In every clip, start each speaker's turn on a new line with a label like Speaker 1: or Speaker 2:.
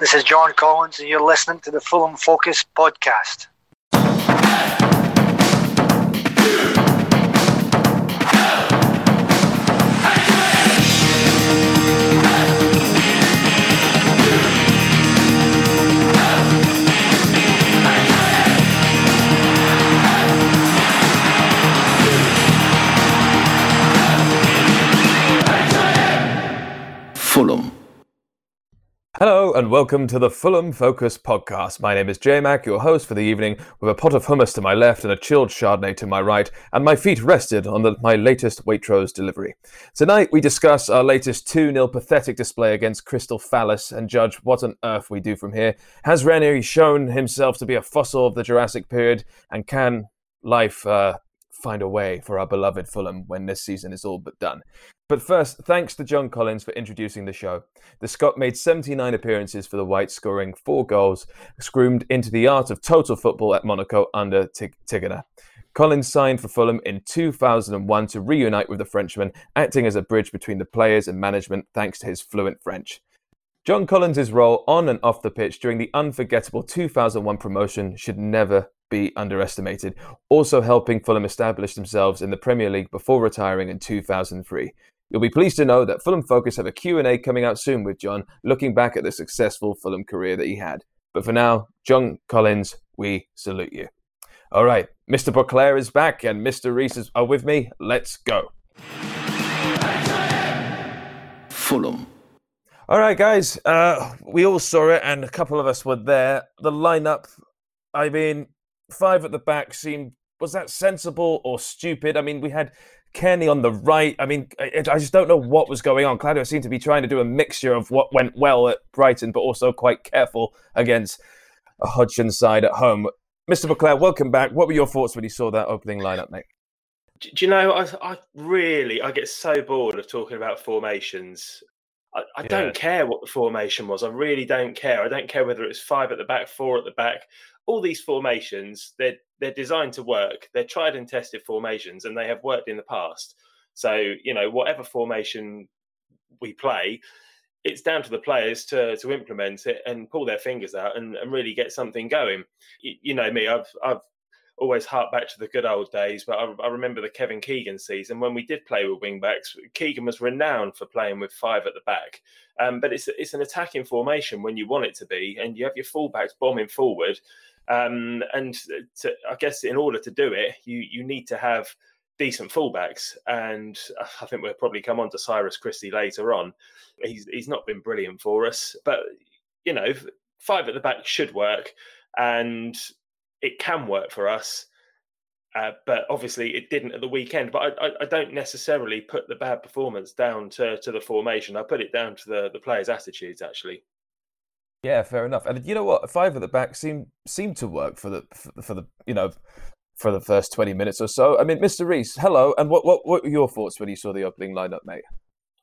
Speaker 1: This is John Collins, and you're listening to the Fulham Focus podcast.
Speaker 2: Hello and welcome to the Fulham Focus podcast. My name is J Mac, your host for the evening, with a pot of hummus to my left and a chilled Chardonnay to my right, and my feet rested on the, my latest Waitrose delivery. Tonight we discuss our latest 2 0 pathetic display against Crystal Palace and judge what on earth we do from here. Has Ranieri shown himself to be a fossil of the Jurassic period, and can life uh, find a way for our beloved Fulham when this season is all but done. But first, thanks to John Collins for introducing the show. The Scot made 79 appearances for the Whites, scoring four goals, scroomed into the art of total football at Monaco under Tig- Tigana. Collins signed for Fulham in 2001 to reunite with the Frenchman, acting as a bridge between the players and management thanks to his fluent French. John Collins' role on and off the pitch during the unforgettable 2001 promotion should never be underestimated, also helping Fulham establish themselves in the Premier League before retiring in 2003. You'll be pleased to know that Fulham Focus have a Q&A coming out soon with John, looking back at the successful Fulham career that he had. But for now, John Collins, we salute you. All right, Mr. Beauclair is back and Mr. Reese are with me. Let's go.
Speaker 3: Fulham.
Speaker 2: All right, guys. Uh, we all saw it, and a couple of us were there. The lineup, I mean, five at the back seemed was that sensible or stupid? I mean, we had Cairney on the right. I mean, I, I just don't know what was going on. Claudio seemed to be trying to do a mixture of what went well at Brighton, but also quite careful against a Hodgson side at home. Mr. Beauclair, welcome back. What were your thoughts when you saw that opening lineup, mate?
Speaker 4: Do you know, I, I really, I get so bored of talking about formations. I, I
Speaker 2: Yeah.
Speaker 4: don't care what the formation was. I really don't care. I don't care whether it's five at the back, four at the back. All these formations, they're they're designed to work. They're tried and tested formations, and they have worked in the past. So you know, whatever formation we play, it's down to the players to to implement it and pull their fingers out and, and really get something going. You, you know me, I've I've always hark back to the good old days, but I, I remember the Kevin Keegan season when we did play with wing backs. Keegan was renowned for playing with five at the back, um, but it's it's an attacking formation when you want it to be, and you have your fullbacks bombing forward. Um, and to, I guess in order to do it, you you need to have decent fullbacks, and I think we'll probably come on to Cyrus Christie later on. He's he's not been brilliant for us, but you know, five at the back should work, and it can work for us. Uh, but obviously, it didn't at the weekend. But I, I, I don't necessarily put the bad performance down to, to the formation. I put it down to the, the players' attitudes, actually.
Speaker 2: Yeah, fair enough. And you know what? Five at the back seemed seemed to work for the for, the you know for the first twenty minutes or so. I mean, Mr. Reese, hello. And what what what were your thoughts when you saw the opening lineup, mate?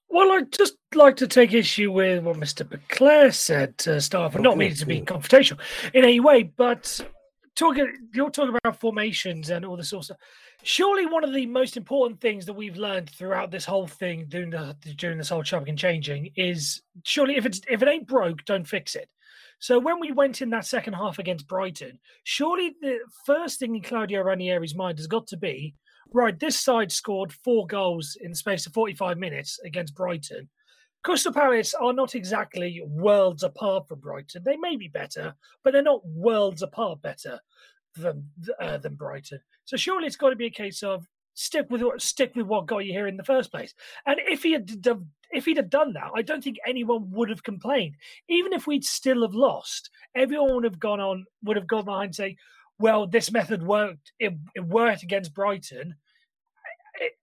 Speaker 5: Well, I'd just like to take issue with what Mr. Beclair said to start off, and not meaning to be confrontational in any way, but talking you're talking about formations and all this sort of stuff. Surely one of the most important things that we've learned throughout this whole thing during the during this whole chopping and changing is surely if it's if it ain't broke, don't fix it. So when we went in that second half against Brighton, surely the first thing in Claudio Ranieri's mind has got to be right. This side scored four goals in the space of forty-five minutes against Brighton. Crystal Palace are not exactly worlds apart from Brighton. They may be better, but they're not worlds apart better than uh, than Brighton. So surely it's got to be a case of stick with what stick with what got you here in the first place. And if he had if he'd have done that, I don't think anyone would have complained. Even if we'd still have lost, everyone would have gone on would have gone behind and say, "Well, this method worked. It, it worked against Brighton."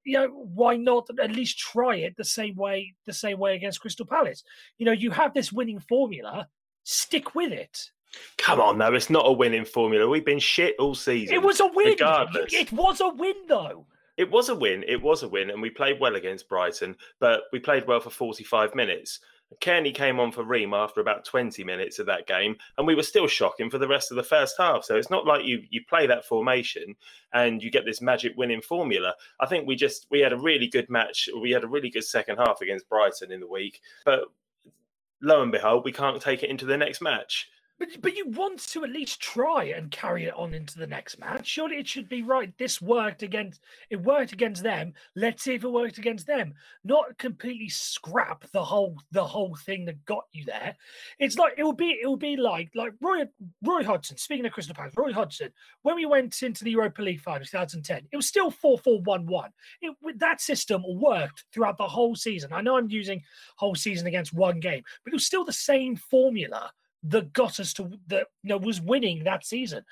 Speaker 5: You know, why not at least try it the same way the same way against Crystal Palace? You know, you have this winning formula. Stick with it.
Speaker 4: Come on, though. It's not a winning formula. We've been shit all season.
Speaker 5: It was a win.
Speaker 4: Regardless.
Speaker 5: It was a win, though.
Speaker 4: It was a win. It was a win, and we played well against Brighton, but we played well for 45 minutes. Cairney came on for Ream after about 20 minutes of that game, and we were still shocking for the rest of the first half. So it's not like you you play that formation and you get this magic winning formula. I think we just we had a really good match. We had a really good second half against Brighton in the week, but lo and behold, we can't take it into the next match.
Speaker 5: But, but you want to at least try and carry it on into the next match. Surely it should be right. This worked against it worked against them. Let's see if it worked against them. Not completely scrap the whole the whole thing that got you there. It's like it will be it will be like like Roy Roy Hodgson. Speaking of Crystal Palace, Roy Hodgson. When we went into the Europa League final, 2010, it was still four four one one. It that system worked throughout the whole season. I know I'm using whole season against one game, but it was still the same formula that got us to that you know was winning that season.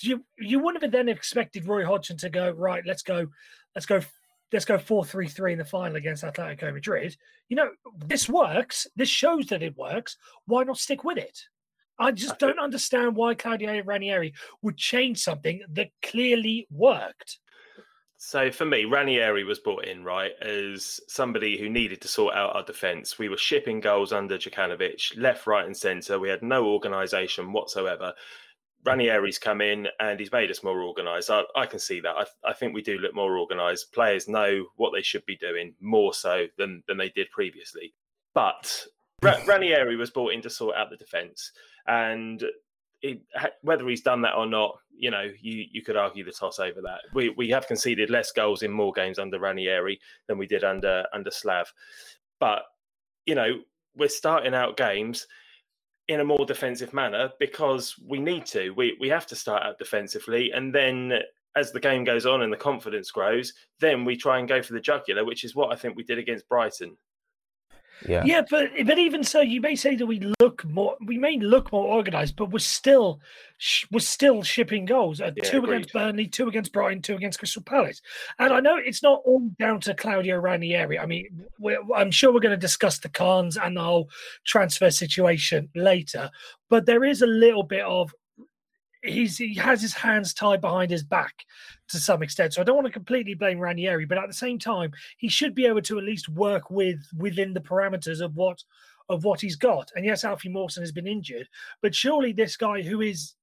Speaker 5: You you wouldn't have then expected Roy Hodgson to go right. Let's go, let's go, let's go four three three in the final against Atletico Madrid. You know this works. This shows that it works. Why not stick with it? I just don't understand why Claudio Ranieri would change something that clearly worked.
Speaker 4: So for me, Ranieri was brought in right as somebody who needed to sort out our defence. We were shipping goals under Jokanovic, left, right, and centre. We had no organisation whatsoever. Ranieri's come in and he's made us more organised. I, I, can see that. I, I, think we do look more organised. Players know what they should be doing more so than than they did previously. But Ranieri was brought in to sort out the defence, and it, whether he's done that or not, you know, you, you could argue the toss over that. We we have conceded less goals in more games under Ranieri than we did under under Slav, but you know, we're starting out games in a more defensive manner because we need to. We we have to start out defensively, and then as the game goes on and the confidence grows, then we try and go for the jugular, which is what I think we did against Brighton.
Speaker 5: Yeah. Yeah, but but even so, you may say that we look more, we may look more organized, but we're still we're still shipping goals. Uh, yeah, two agreed. against Burnley, two against Brighton, two against Crystal Palace. And I know it's not all down to Claudio Ranieri. I mean, I'm sure we're going to discuss the cons and the whole transfer situation later, but there is a little bit of he's he has his hands tied behind his back to some extent. So I don't want to completely blame Ranieri, but at the same time, he should be able to at least work with within the parameters of what of what he's got. And yes, Alfie Mawson has been injured, but surely this guy who is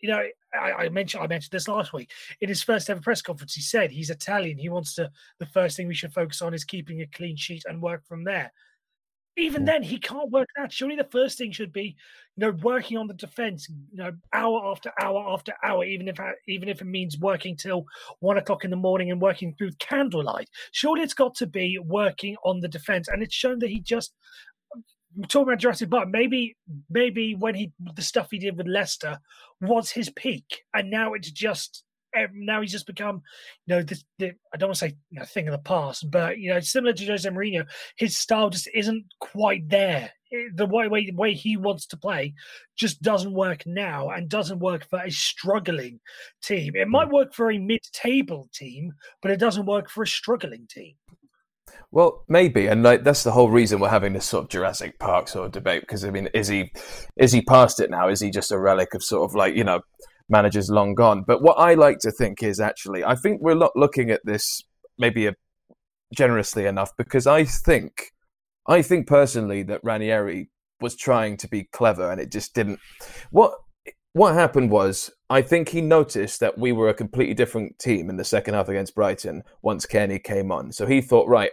Speaker 5: you know, I, I, mentioned I mentioned this last week in his first ever press conference. He said he's Italian. He wants to. The first thing we should focus on is keeping a clean sheet and work from there. Even then, he can't work that. Surely the first thing should be, you know, working on the defense, you know, hour after hour after hour, even if even if it means working till one o'clock in the morning and working through candlelight. Surely it's got to be working on the defense, and it's shown that he just. We're talking about Jurassic Park. Maybe, maybe when he the stuff he did with Leicester was his peak, and now it's just now he's just become, you know, this, I don't want to say know, thing of the past, but you know, similar to Jose Mourinho, his style just isn't quite there. The way, way way he wants to play just doesn't work now, and doesn't work for a struggling team. It might work for a mid-table team, but it doesn't work for a struggling team.
Speaker 2: Well, maybe, and like that's the whole reason we're having this sort of Jurassic Park sort of debate. Because I mean, is he is he past it now? Is he just a relic of sort of like you know managers long gone. But what I like to think is actually, I think we're not looking at this maybe a, generously enough because I think, I think personally that Ranieri was trying to be clever and it just didn't. What what happened was, I think he noticed that we were a completely different team in the second half against Brighton once Cairney came on. So he thought, right,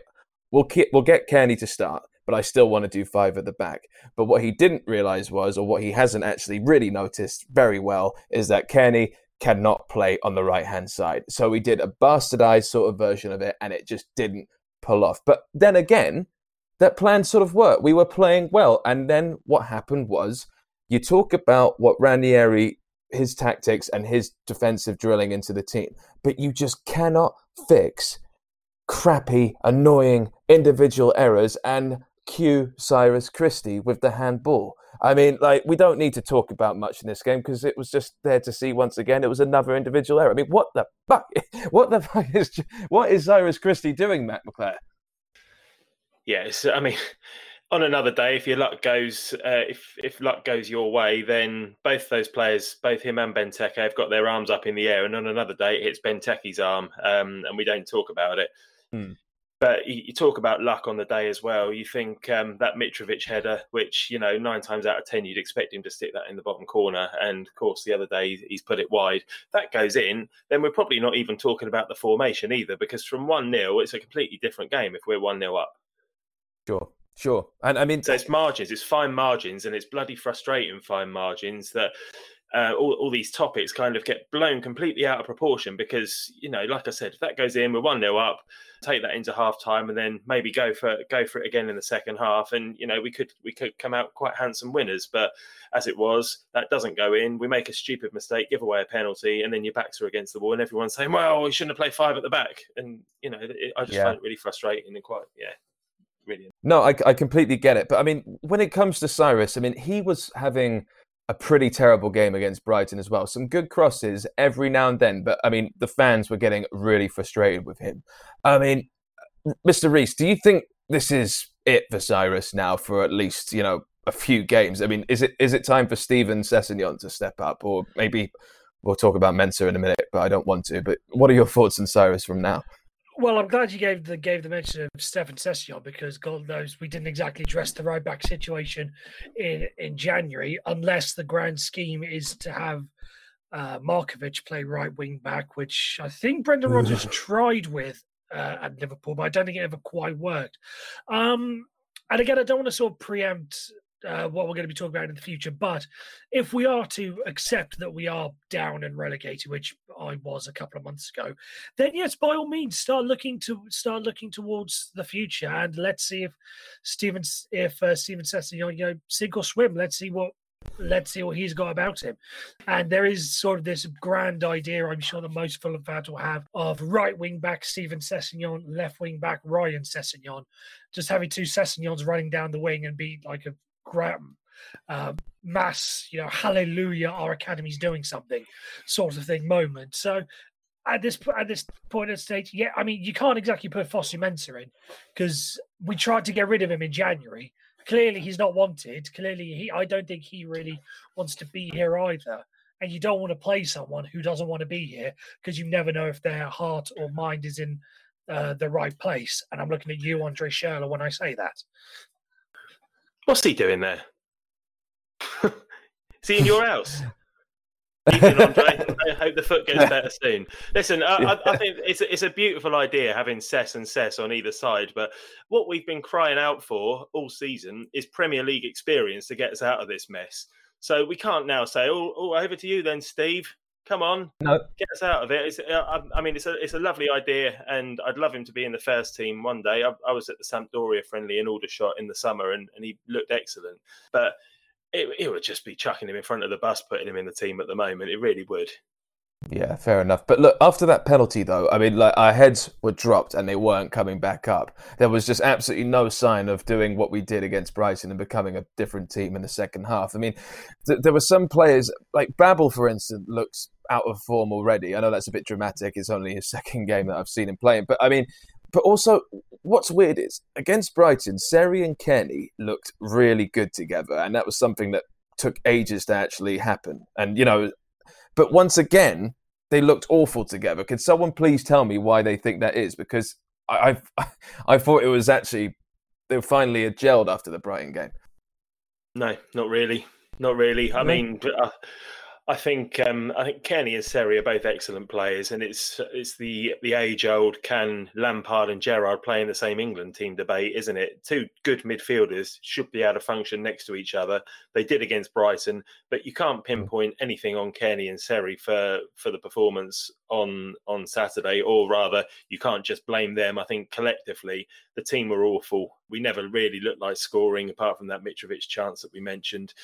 Speaker 2: we'll keep, we'll get Cairney to start but I still want to do five at the back. But what he didn't realize was, or what he hasn't actually really noticed very well, is that Cairney cannot play on the right hand side. So we did a bastardized sort of version of it, and it just didn't pull off. But then again, that plan sort of worked. We were playing well. And then what happened was you talk about what Ranieri, his tactics, and his defensive drilling into the team, but you just cannot fix crappy, annoying individual errors and cue Cyrus Christie with the handball. I mean, like we don't need to talk about much in this game because it was just there to see once again. It was another individual error. I mean, what the fuck? What the fuck is what is Cyrus Christie doing, Matt McClare?
Speaker 4: Yes, I mean, on another day, if your luck goes, uh, if if luck goes your way, then both those players, both him and Benteke, have got their arms up in the air, and on another day, it hits Benteke's arm, um, and we don't talk about it. Hmm. But you, talk about luck on the day as well. You think um, that Mitrovic header, which you know nine times out of ten you'd expect him to stick that in the bottom corner, and of course the other day he's put it wide. That goes in, then we're probably not even talking about the formation either, because from one 0 it's a completely different game if we're one 0 up.
Speaker 2: Sure. Sure, and I mean,
Speaker 4: so it's margins, it's fine margins, and it's bloody frustrating fine margins that uh, all, all these topics kind of get blown completely out of proportion because you know, like I said, if that goes in, we're one 0 up, take that into half time, and then maybe go for go for it again in the second half, and you know, we could we could come out quite handsome winners. But as it was, that doesn't go in. We make a stupid mistake, give away a penalty, and then your backs are against the wall, and everyone's saying, "Well, we shouldn't have played five at the back," and you know, it, I just yeah. find it really frustrating and quite yeah. Really.
Speaker 2: No, I, I completely get it. But I mean, when it comes to Cyrus, I mean, he was having a pretty terrible game against Brighton as well. Some good crosses every now and then, but I mean, the fans were getting really frustrated with him. I mean, Mr. Reese, do you think this is it for Cyrus now for at least, you know, a few games? I mean, is it is it time for Steven Sessegnon to step up or maybe we'll talk about Mensah in a minute, but I don't want to. But what are your thoughts on Cyrus from now?
Speaker 5: Well, I'm glad you gave the gave the mention of Steven Sessegnon because God knows we didn't exactly address the right back situation in in January, unless the grand scheme is to have uh, Markovic play right wing back, which I think Brendan Rodgers tried with uh, at Liverpool, but I don't think it ever quite worked. Um, and again, I don't want to sort of preempt uh, what we're going to be talking about in the future. But if we are to accept that we are down and relegated, which I was a couple of months ago, then yes, by all means, start looking to start looking towards the future, and let's see if Steven if uh, Steven says you know, sink or swim. Let's see what let's see what he's got about him. And there is sort of this grand idea, I'm sure that most Fulham fans will have, of right wing back Steven Sessegnon, left wing back Ryan Sessegnon, just having two Sessegnons running down the wing and be like a Graham, uh, mass, you know, hallelujah, our academy's doing something, sort of thing moment. So at this at this point of stage, yeah, I mean, you can't exactly put Fosu Mensah in because we tried to get rid of him in January. Clearly, he's not wanted. Clearly, he I don't think he really wants to be here either. And you don't want to play someone who doesn't want to be here because you never know if their heart or mind is in uh, the right place. And I'm looking at you, Andre Schürrle, when I say that.
Speaker 4: What's he doing there? Is he in your house? Andre. I hope the foot gets better soon. Listen, I, I, I, think it's a, it's a beautiful idea having Cess and Cess on either side, but what we've been crying out for all season is Premier League experience to get us out of this mess. So we can't now say, "Oh, oh over to you then, Steve." Come on,
Speaker 2: no.
Speaker 4: get us out of it. It's, uh, I, mean, it's a it's a lovely idea, and I'd love him to be in the first team one day. I, I was at the Sampdoria friendly in Aldershot in the summer, and, and he looked excellent. But it, it would just be chucking him in front of the bus, putting him in the team at the moment. It really would.
Speaker 2: Yeah, fair enough. But look, after that penalty, though, I mean, like our heads were dropped and they weren't coming back up. There was just absolutely no sign of doing what we did against Brighton and becoming a different team in the second half. I mean, th- there were some players like Babel, for instance, looks out of form already. I know that's a bit dramatic. It's only his second game that I've seen him playing, but I mean, but also what's weird is against Brighton, Seri and Cairney looked really good together, and that was something that took ages to actually happen. And you know, but once again, they looked awful together. Can someone please tell me why they think that is? Because I I, I thought it was actually they were finally a gelled after the Brighton game.
Speaker 4: No, not really, not really. I mean, uh, I think um, I think Cairney and Seri are both excellent players, and it's it's the the age old can Lampard and Gerrard play in the same England team debate, isn't it? Two good midfielders should be able to function next to each other. They did against Brighton, but you can't hmm. pinpoint anything on Cairney and Seri for for the performance on on Saturday, or rather, you can't just blame them. I think collectively the team were awful. We never really looked like scoring, apart from that Mitrovic chance that we mentioned.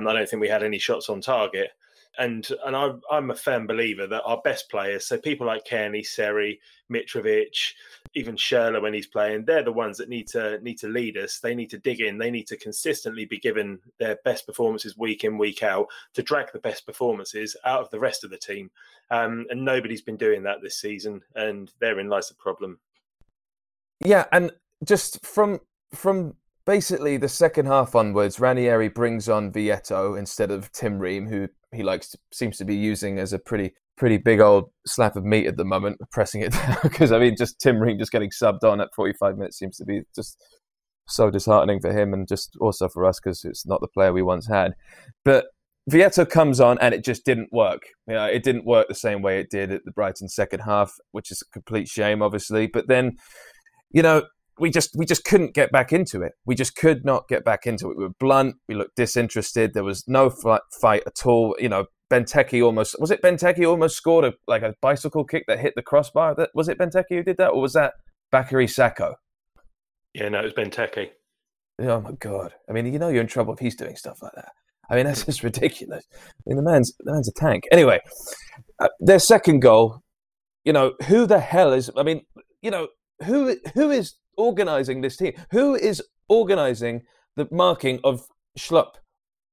Speaker 4: And I don't think we had any shots on target and and I, I'm a firm believer that our best players, so people like Cairney, Seri, Mitrovic, even Schürrle when he's playing, they're the ones that need to need to lead us. They need to dig in. They need to consistently be given their best performances week in week out to drag the best performances out of the rest of the team. Um, and nobody's been doing that this season, and therein lies the problem.
Speaker 2: Yeah, and just from from basically the second half onwards, Ranieri brings on Vietto instead of Tim Ream, who he likes to, seems to be using as a pretty pretty big old slap of meat at the moment, pressing it down. Because I mean, just Tim Ream just getting subbed on at 45 minutes seems to be just so disheartening for him, and just also for us because it's not the player we once had. But Vietto comes on and it just didn't work. You know, it didn't work the same way it did at the Brighton second half, which is a complete shame, obviously. But then, you know, we just we just couldn't get back into it. We just could not get back into it. We were blunt. We looked disinterested. There was no fight at all. You know, Benteke almost was it Benteke almost scored a like a bicycle kick that hit the crossbar. That was it Benteke who did that, or was that Bakary Sakho?
Speaker 4: Yeah, no, it was Benteke.
Speaker 2: Oh my god! I mean, you know you're in trouble if he's doing stuff like that. I mean, that's just ridiculous. I mean, the man's the man's a tank. Anyway, uh, their second goal. You know, who the hell is? I mean, you know, who who is organizing this team? Who is organizing the marking of Schlupp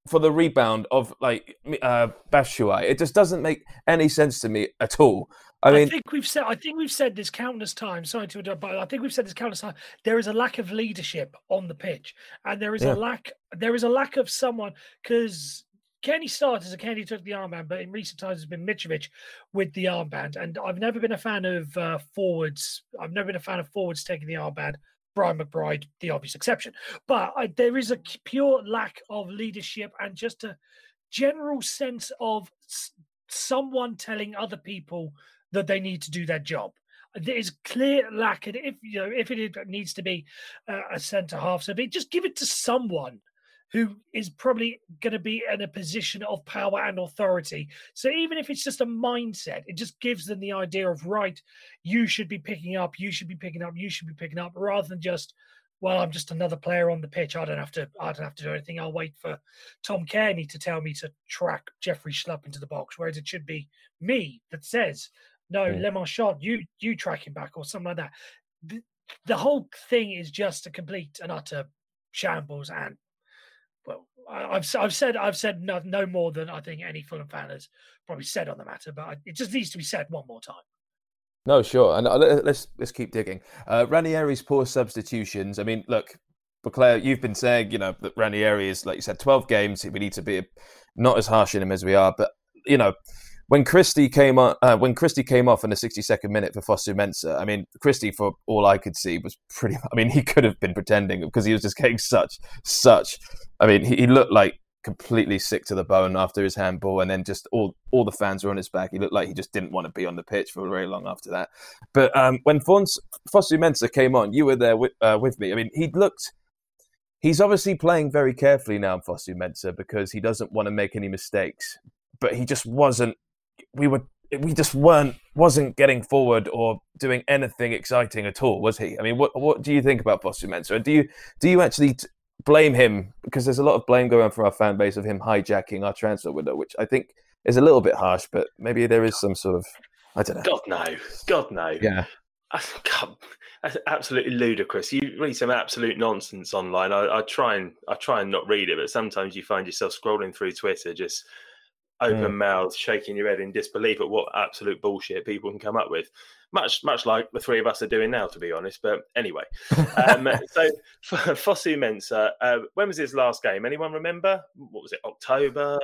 Speaker 2: for the rebound of like uh, Batshuayi? It just doesn't make any sense to me at all. I mean,
Speaker 5: I think we've said. I think we've said this countless times. Sorry to interrupt, but I think we've said this countless times. There is a lack of leadership on the pitch, and there is yeah. a lack. There is a lack of someone because Cairney started as a Cairney took the armband, but in recent times it's been Mitrovic with the armband. And I've never been a fan of uh, forwards. I've never been a fan of forwards taking the armband. Brian McBride, the obvious exception. But I, there is a pure lack of leadership and just a general sense of someone telling other people that they need to do their job. There is clear lack, and if you know if it needs to be uh, a centre half, so be just give it to someone who is probably going to be in a position of power and authority. So even if it's just a mindset, it just gives them the idea of right, you should be picking up, you should be picking up, you should be picking up, rather than just, well, I'm just another player on the pitch. I don't have to. I don't have to do anything. I'll wait for Tom Cairney to tell me to track Jeffrey Schlupp into the box, whereas it should be me that says, no, yeah. Le Marchand, you you track him back or something like that. The, the whole thing is just a complete and utter shambles and well, I've I've said I've said no, no more than I think any Fulham fan has probably said on the matter, but it just needs to be said one more time.
Speaker 2: No, sure, and uh, let's let's keep digging. Uh, Ranieri's poor substitutions. I mean, look, Claire, you've been saying you know that Ranieri is like you said, twelve games. We need to be not as harsh in him as we are, but you know when Christie came on, uh, when Christie came off in the 62nd minute for Fosu Mensah, I mean, Christie, for all I could see, was pretty. I mean, he could have been pretending because he was just getting such, such. I mean, he, he looked like completely sick to the bone after his handball, and then just all all the fans were on his back. He looked like he just didn't want to be on the pitch for very long after that. But um, when Fosu Mensah came on, you were there with, uh, with me. I mean, he looked. He's obviously playing very carefully now, Fosu Mensah, because he doesn't want to make any mistakes. But he just wasn't we were we just weren't wasn't getting forward or doing anything exciting at all, was he? I mean, what what do you think about Fosu Mensah? Do you do you actually t- blame him because there's a lot of blame going on from our fan base of him hijacking our transfer window, which I think is a little bit harsh, but maybe there is some sort of I don't know.
Speaker 4: God no, God no.
Speaker 2: Yeah.
Speaker 4: God, that's absolutely ludicrous. You read some absolute nonsense online. I, I try and I try and not read it, but sometimes you find yourself scrolling through Twitter just open mm. mouth, shaking your head in disbelief at what absolute bullshit people can come up with. Much, much like the three of us are doing now, to be honest. But anyway, um, so Fosu Mensah, uh, when was his last game? Anyone remember? What was it? October?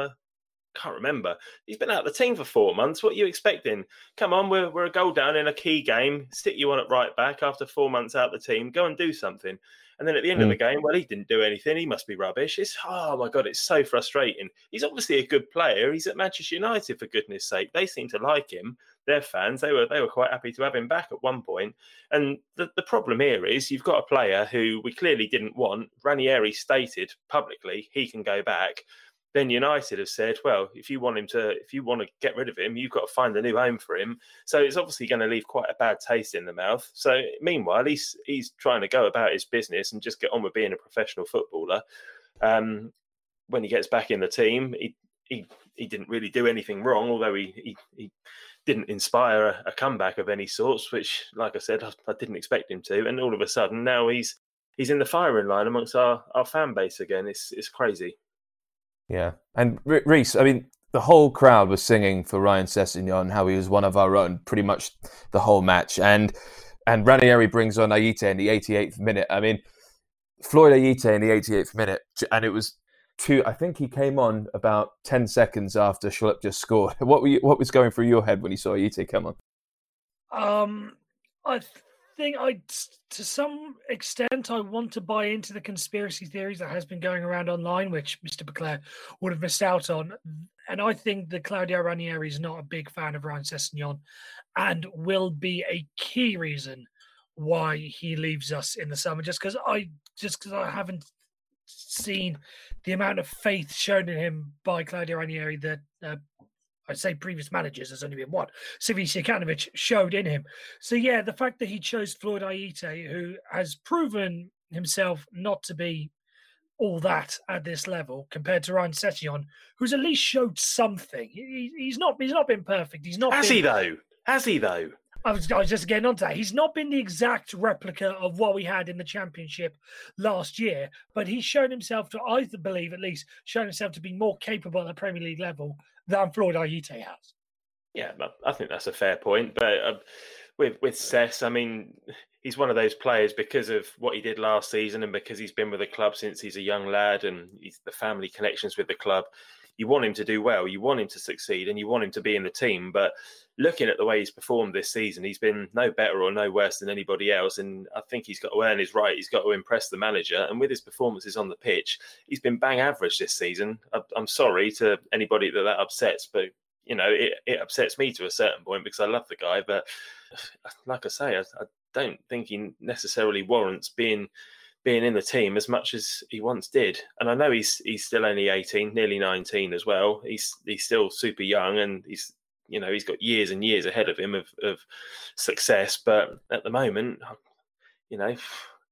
Speaker 4: Can't remember. He's been out of the team for four months. What are you expecting? Come on, we're, we're a goal down in a key game. Stick you on at right back after four months out of the team. Go and do something. And then at the end mm. of the game, well, he didn't do anything. He must be rubbish. It's oh my god, it's so frustrating. He's obviously a good player. He's at Manchester United for goodness sake. They seem to like him. Their fans, they were they were quite happy to have him back at one point. And the, the problem here is you've got a player who we clearly didn't want. Ranieri stated publicly he can go back then United have said, well, if you want him to, if you want to get rid of him, you've got to find a new home for him. So it's obviously going to leave quite a bad taste in the mouth. So meanwhile, he's he's trying to go about his business and just get on with being a professional footballer. Um, when he gets back in the team, he he, he didn't really do anything wrong, although he he, he didn't inspire a, a, comeback of any sorts, which, like I said, I, I didn't expect him to. And all of a sudden, now he's he's in the firing line amongst our, our fan base again. It's it's crazy.
Speaker 2: Yeah, and Reese, I mean, the whole crowd was singing for Ryan Sessegnon, how he was one of our own, pretty much the whole match. And and Ranieri brings on Ayité in the 88th minute. I mean, Floyd Ayité in the 88th minute, and it was two. I think he came on about 10 seconds after Schlupp just scored. What were you, what was going through your head when you saw Ayité come on?
Speaker 5: Um, I think I, to some extent, I want to buy into the conspiracy theories that has been going around online, which Mr. Beclair would have missed out on. And I think that Claudio Ranieri is not a big fan of Ryan Sessegnon and will be a key reason why he leaves us in the summer. Just because I just because I haven't seen the amount of faith shown in him by Claudio Ranieri that uh, I'd say previous managers, there's only been one, Slavisa Jokanovic showed in him. So yeah, the fact that he chose Floyd Ayité, who has proven himself not to be all that at this level compared to Ryan Sessegnon, who's at least showed something. He, he's not he's not been perfect. He's not
Speaker 4: Has
Speaker 5: been,
Speaker 4: he though? Has he though?
Speaker 5: I was, I was just getting on to that. He's not been the exact replica of what we had in the championship last year, but he's shown himself to, I believe at least, shown himself to be more capable at the Premier League level than Floyd Ayité has.
Speaker 4: Yeah, I think that's a fair point. But uh, with with Cess, I mean, he's one of those players because of what he did last season and because he's been with the club since he's a young lad and he's the family connections with the club you want him to do well, you want him to succeed, and you want him to be in the team. But looking at the way he's performed this season, he's been no better or no worse than anybody else. And I think he's got to earn his right. He's got to impress the manager. And with his performances on the pitch, he's been bang average this season. I'm sorry to anybody that that upsets, but you know it, it upsets me to a certain point because I love the guy. But like I say, I, I don't think he necessarily warrants being being in the team as much as he once did. And I know he's he's still only 18, nearly 19 as well. He's he's still super young and he's you know, he's got years and years ahead of him of, of success. But at the moment, you know,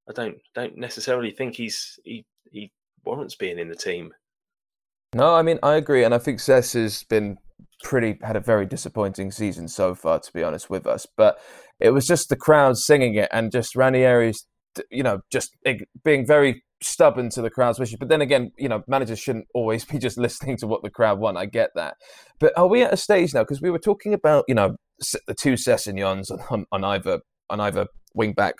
Speaker 4: I don't don't necessarily think he's he he warrants being in the team.
Speaker 2: No, I mean I agree, and I think Cess has been pretty had a very disappointing season so far, to be honest with us. But it was just the crowd singing it, and just Ranieri's you know, just being very stubborn to the crowd's wishes. But then again, you know, managers shouldn't always be just listening to what the crowd want. I get that. But are we at a stage now? Because we were talking about, you know, the two Sessegnons on, on either on either wing back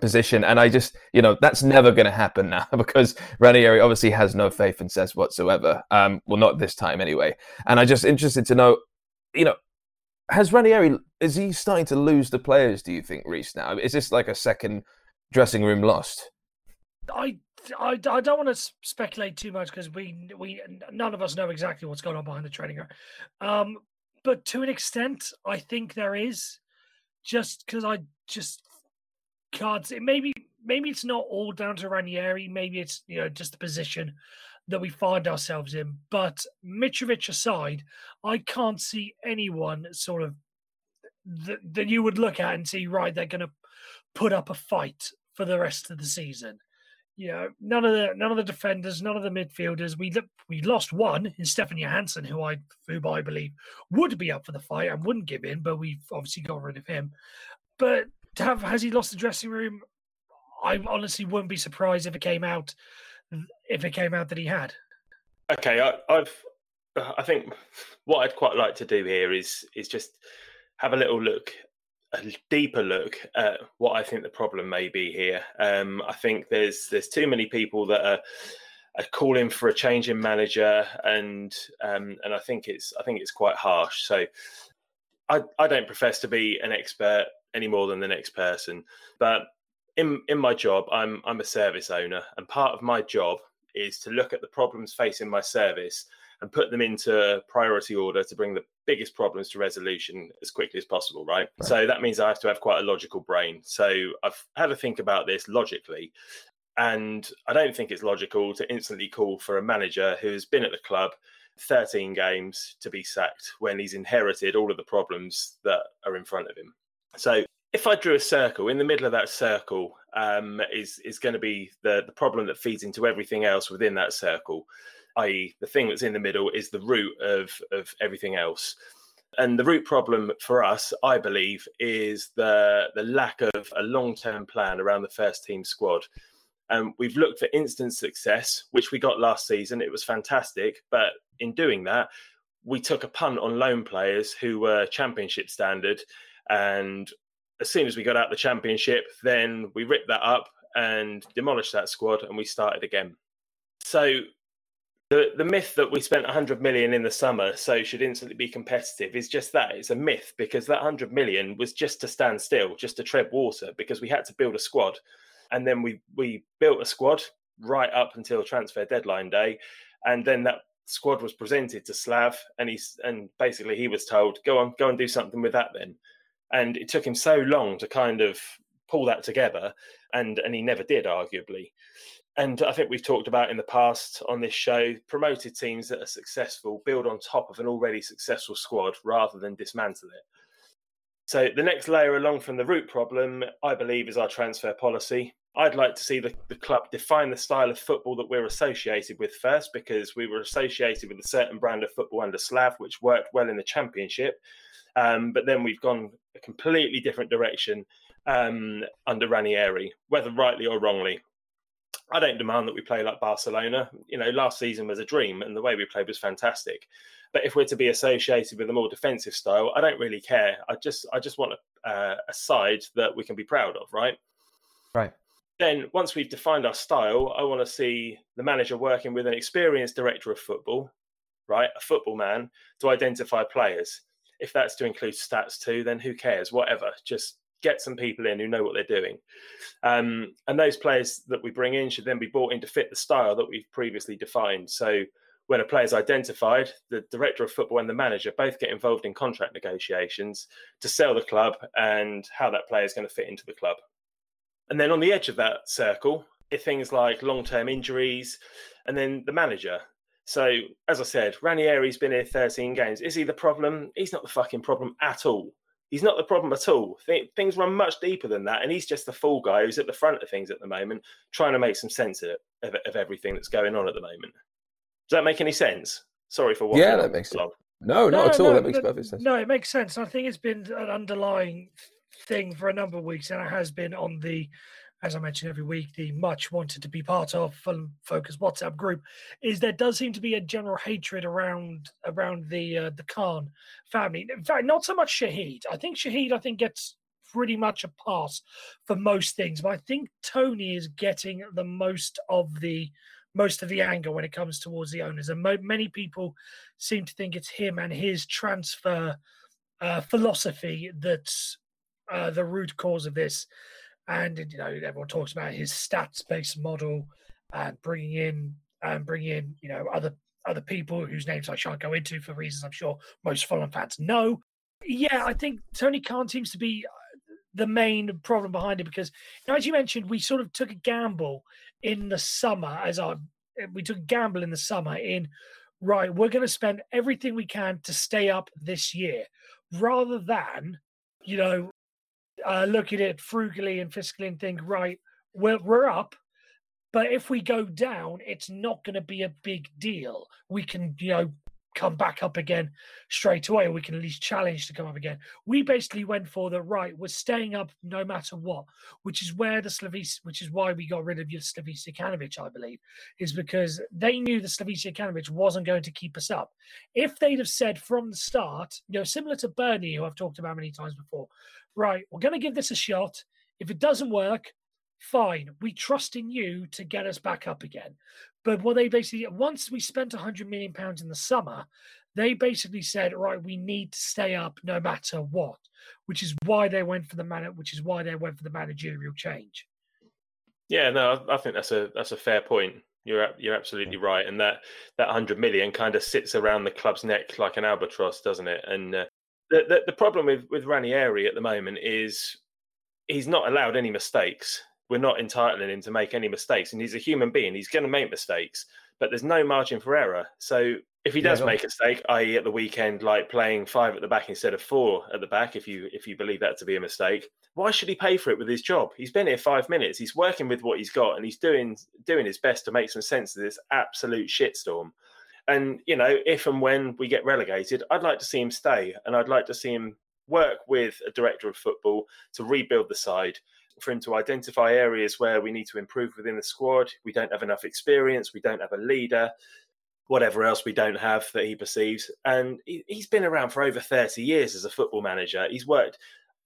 Speaker 2: position, and I just, you know, that's never going to happen now because Ranieri obviously has no faith in Cess whatsoever. Um, well, not this time anyway. And I'm just interested to know, you know, has Ranieri is he starting to lose the players? Do you think, Reese? Now is this like a second dressing room lost?
Speaker 5: I, I, I don't want to speculate too much because we we none of us know exactly what's going on behind the training room. Um, but to an extent, I think there is, just because I just can't. See, maybe maybe it's not all down to Ranieri. Maybe it's you know just the position that we find ourselves in. But Mitrovic aside, I can't see anyone sort of that, that you would look at and see right. They're going to put up a fight for the rest of the season. You know, none of the none of the defenders, none of the midfielders. We we lost one in Stefan Johansen, who I who I believe would be up for the fight and wouldn't give in, but we've obviously got rid of him. But have has he lost the dressing room? I honestly wouldn't be surprised if it came out if it came out that he had.
Speaker 4: Okay, I, I've I think what I'd quite like to do here is is just have a little look a deeper look at what I think the problem may be here. Um, I think there's there's too many people that are, are calling for a change in manager, and um, and I think it's I think it's quite harsh. So I I don't profess to be an expert any more than the next person, but in in my job, I'm I'm a service owner, and part of my job is to look at the problems facing my service and put them into priority order to bring the biggest problems to resolution as quickly as possible, right? right? So that means I have to have quite a logical brain. So I've had to think about this logically. And I don't think it's logical to instantly call for a manager who's been at the club 13 games to be sacked when he's inherited all of the problems that are in front of him. So if I drew a circle, in the middle of that circle um, is is going to be the, the problem that feeds into everything else within that circle i.e., the thing that's in the middle is the root of of everything else. And the root problem for us, I believe, is the the lack of a long term plan around the first team squad. And we've looked for instant success, which we got last season. It was fantastic, but in doing that, we took a punt on loan players who were championship standard. And as soon as we got out the championship, then we ripped that up and demolished that squad, and we started again. So the the myth that we spent 100 million in the summer so should instantly be competitive is just that it's a myth because that 100 million was just to stand still just to tread water because we had to build a squad and then we we built a squad right up until transfer deadline day and then that squad was presented to Slav and he's and basically he was told go on go and do something with that then and it took him so long to kind of pull that together, and and he never did, arguably. And I think we've talked about in the past on this show, promoted teams that are successful build on top of an already successful squad rather than dismantle it. So the next layer along from the root problem, I believe, is our transfer policy. I'd like to see the, the club define the style of football that we're associated with first, because we were associated with a certain brand of football under Slav, which worked well in the championship. Um, but then we've gone a completely different direction um, under Ranieri, whether rightly or wrongly. I don't demand that we play like Barcelona. You know, last season was a dream, and the way we played was fantastic. But if we're to be associated with a more defensive style, I don't really care. I just, I just want a, uh, a side that we can be proud of, right?
Speaker 2: Right.
Speaker 4: Then, once we've defined our style, I want to see the manager working with an experienced director of football, right, a football man, to identify players. If that's to include stats too, then who cares? Whatever. Just get some people in who know what they're doing. Um, and those players that we bring in should then be brought in to fit the style that we've previously defined. So when a player is identified, the director of football and the manager both get involved in contract negotiations to sell the club and how that player is going to fit into the club. And then on the edge of that circle, things like long term injuries and then the manager. So, as I said, Ranieri's been here 13 games. Is he the problem? He's not the fucking problem at all. He's not the problem at all. Th- things run much deeper than that, and he's just the fool guy who's at the front of things at the moment, trying to make some sense of, of, of everything that's going on at the moment. Does that make any sense? Sorry for what.
Speaker 2: Yeah, that makes sense. No, not at all.
Speaker 5: No,
Speaker 2: that makes
Speaker 5: no,
Speaker 2: perfect sense.
Speaker 5: No, it makes sense. I think it's been an underlying thing for a number of weeks, and it has been on the, as I mentioned every week, the much wanted to be part of Fulham Focus WhatsApp group. Is there does seem to be a general hatred around around the uh, the Khan family. In fact, not so much Shahid. I think Shahid, I think gets pretty much a pass for most things, but I think Tony is getting the most of the most of the anger when it comes towards the owners. And mo- many people seem to think it's him and his transfer uh, philosophy that's uh, the root cause of this. And you know, everyone talks about his stats-based model and bringing in and bringing in you know other other people whose names I shan't go into for reasons I'm sure most Fulham fans know. Yeah, I think Tony Khan seems to be uh, the main problem behind it because, you know, as you mentioned, we sort of took a gamble in the summer as our we took a gamble in the summer in right we're going to spend everything we can to stay up this year rather than you know uh, look at it frugally and fiscally and think right we're, we're up but if we go down it's not going to be a big deal. We can you know come back up again straight away, or we can at least challenge to come up again. We basically went for the right, we're staying up no matter what, which is where the Slavis, which is why we got rid of Slavisa Jokanovic, I believe, is because they knew the Slavisa Jokanovic wasn't going to keep us up. If they'd have said from the start, you know, similar to Bernie, who I've talked about many times before, right, we're going to give this a shot. If it doesn't work, fine. We trust in you to get us back up again. But what they basically, once we spent 100 million pounds in the summer, they basically said, right, we need to stay up no matter what, which is why they went for the man, which is why they went for the managerial change.
Speaker 4: Yeah, no, I think that's a that's a fair point. You're you're absolutely right, and that that hundred million kind of sits around the club's neck like an albatross, doesn't it? And uh, the, the the problem with with Ranieri at the moment is he's not allowed any mistakes we're not entitling him to make any mistakes. And he's a human being; he's going to make mistakes, but there's no margin for error. So if he does yeah, make a mistake, i.e., at the weekend, like playing five at the back instead of four at the back, if you if you believe that to be a mistake, why should he pay for it with his job? He's been here five minutes. He's working with what he's got, and he's doing doing his best to make some sense of this absolute shitstorm. And you know, if and when we get relegated, I'd like to see him stay, and I'd like to see him work with a director of football to rebuild the side for him to identify areas where we need to improve within the squad. We don't have enough experience. We don't have a leader. Whatever else we don't have that he perceives. And he, has been around for over 30 years as a football manager. He's worked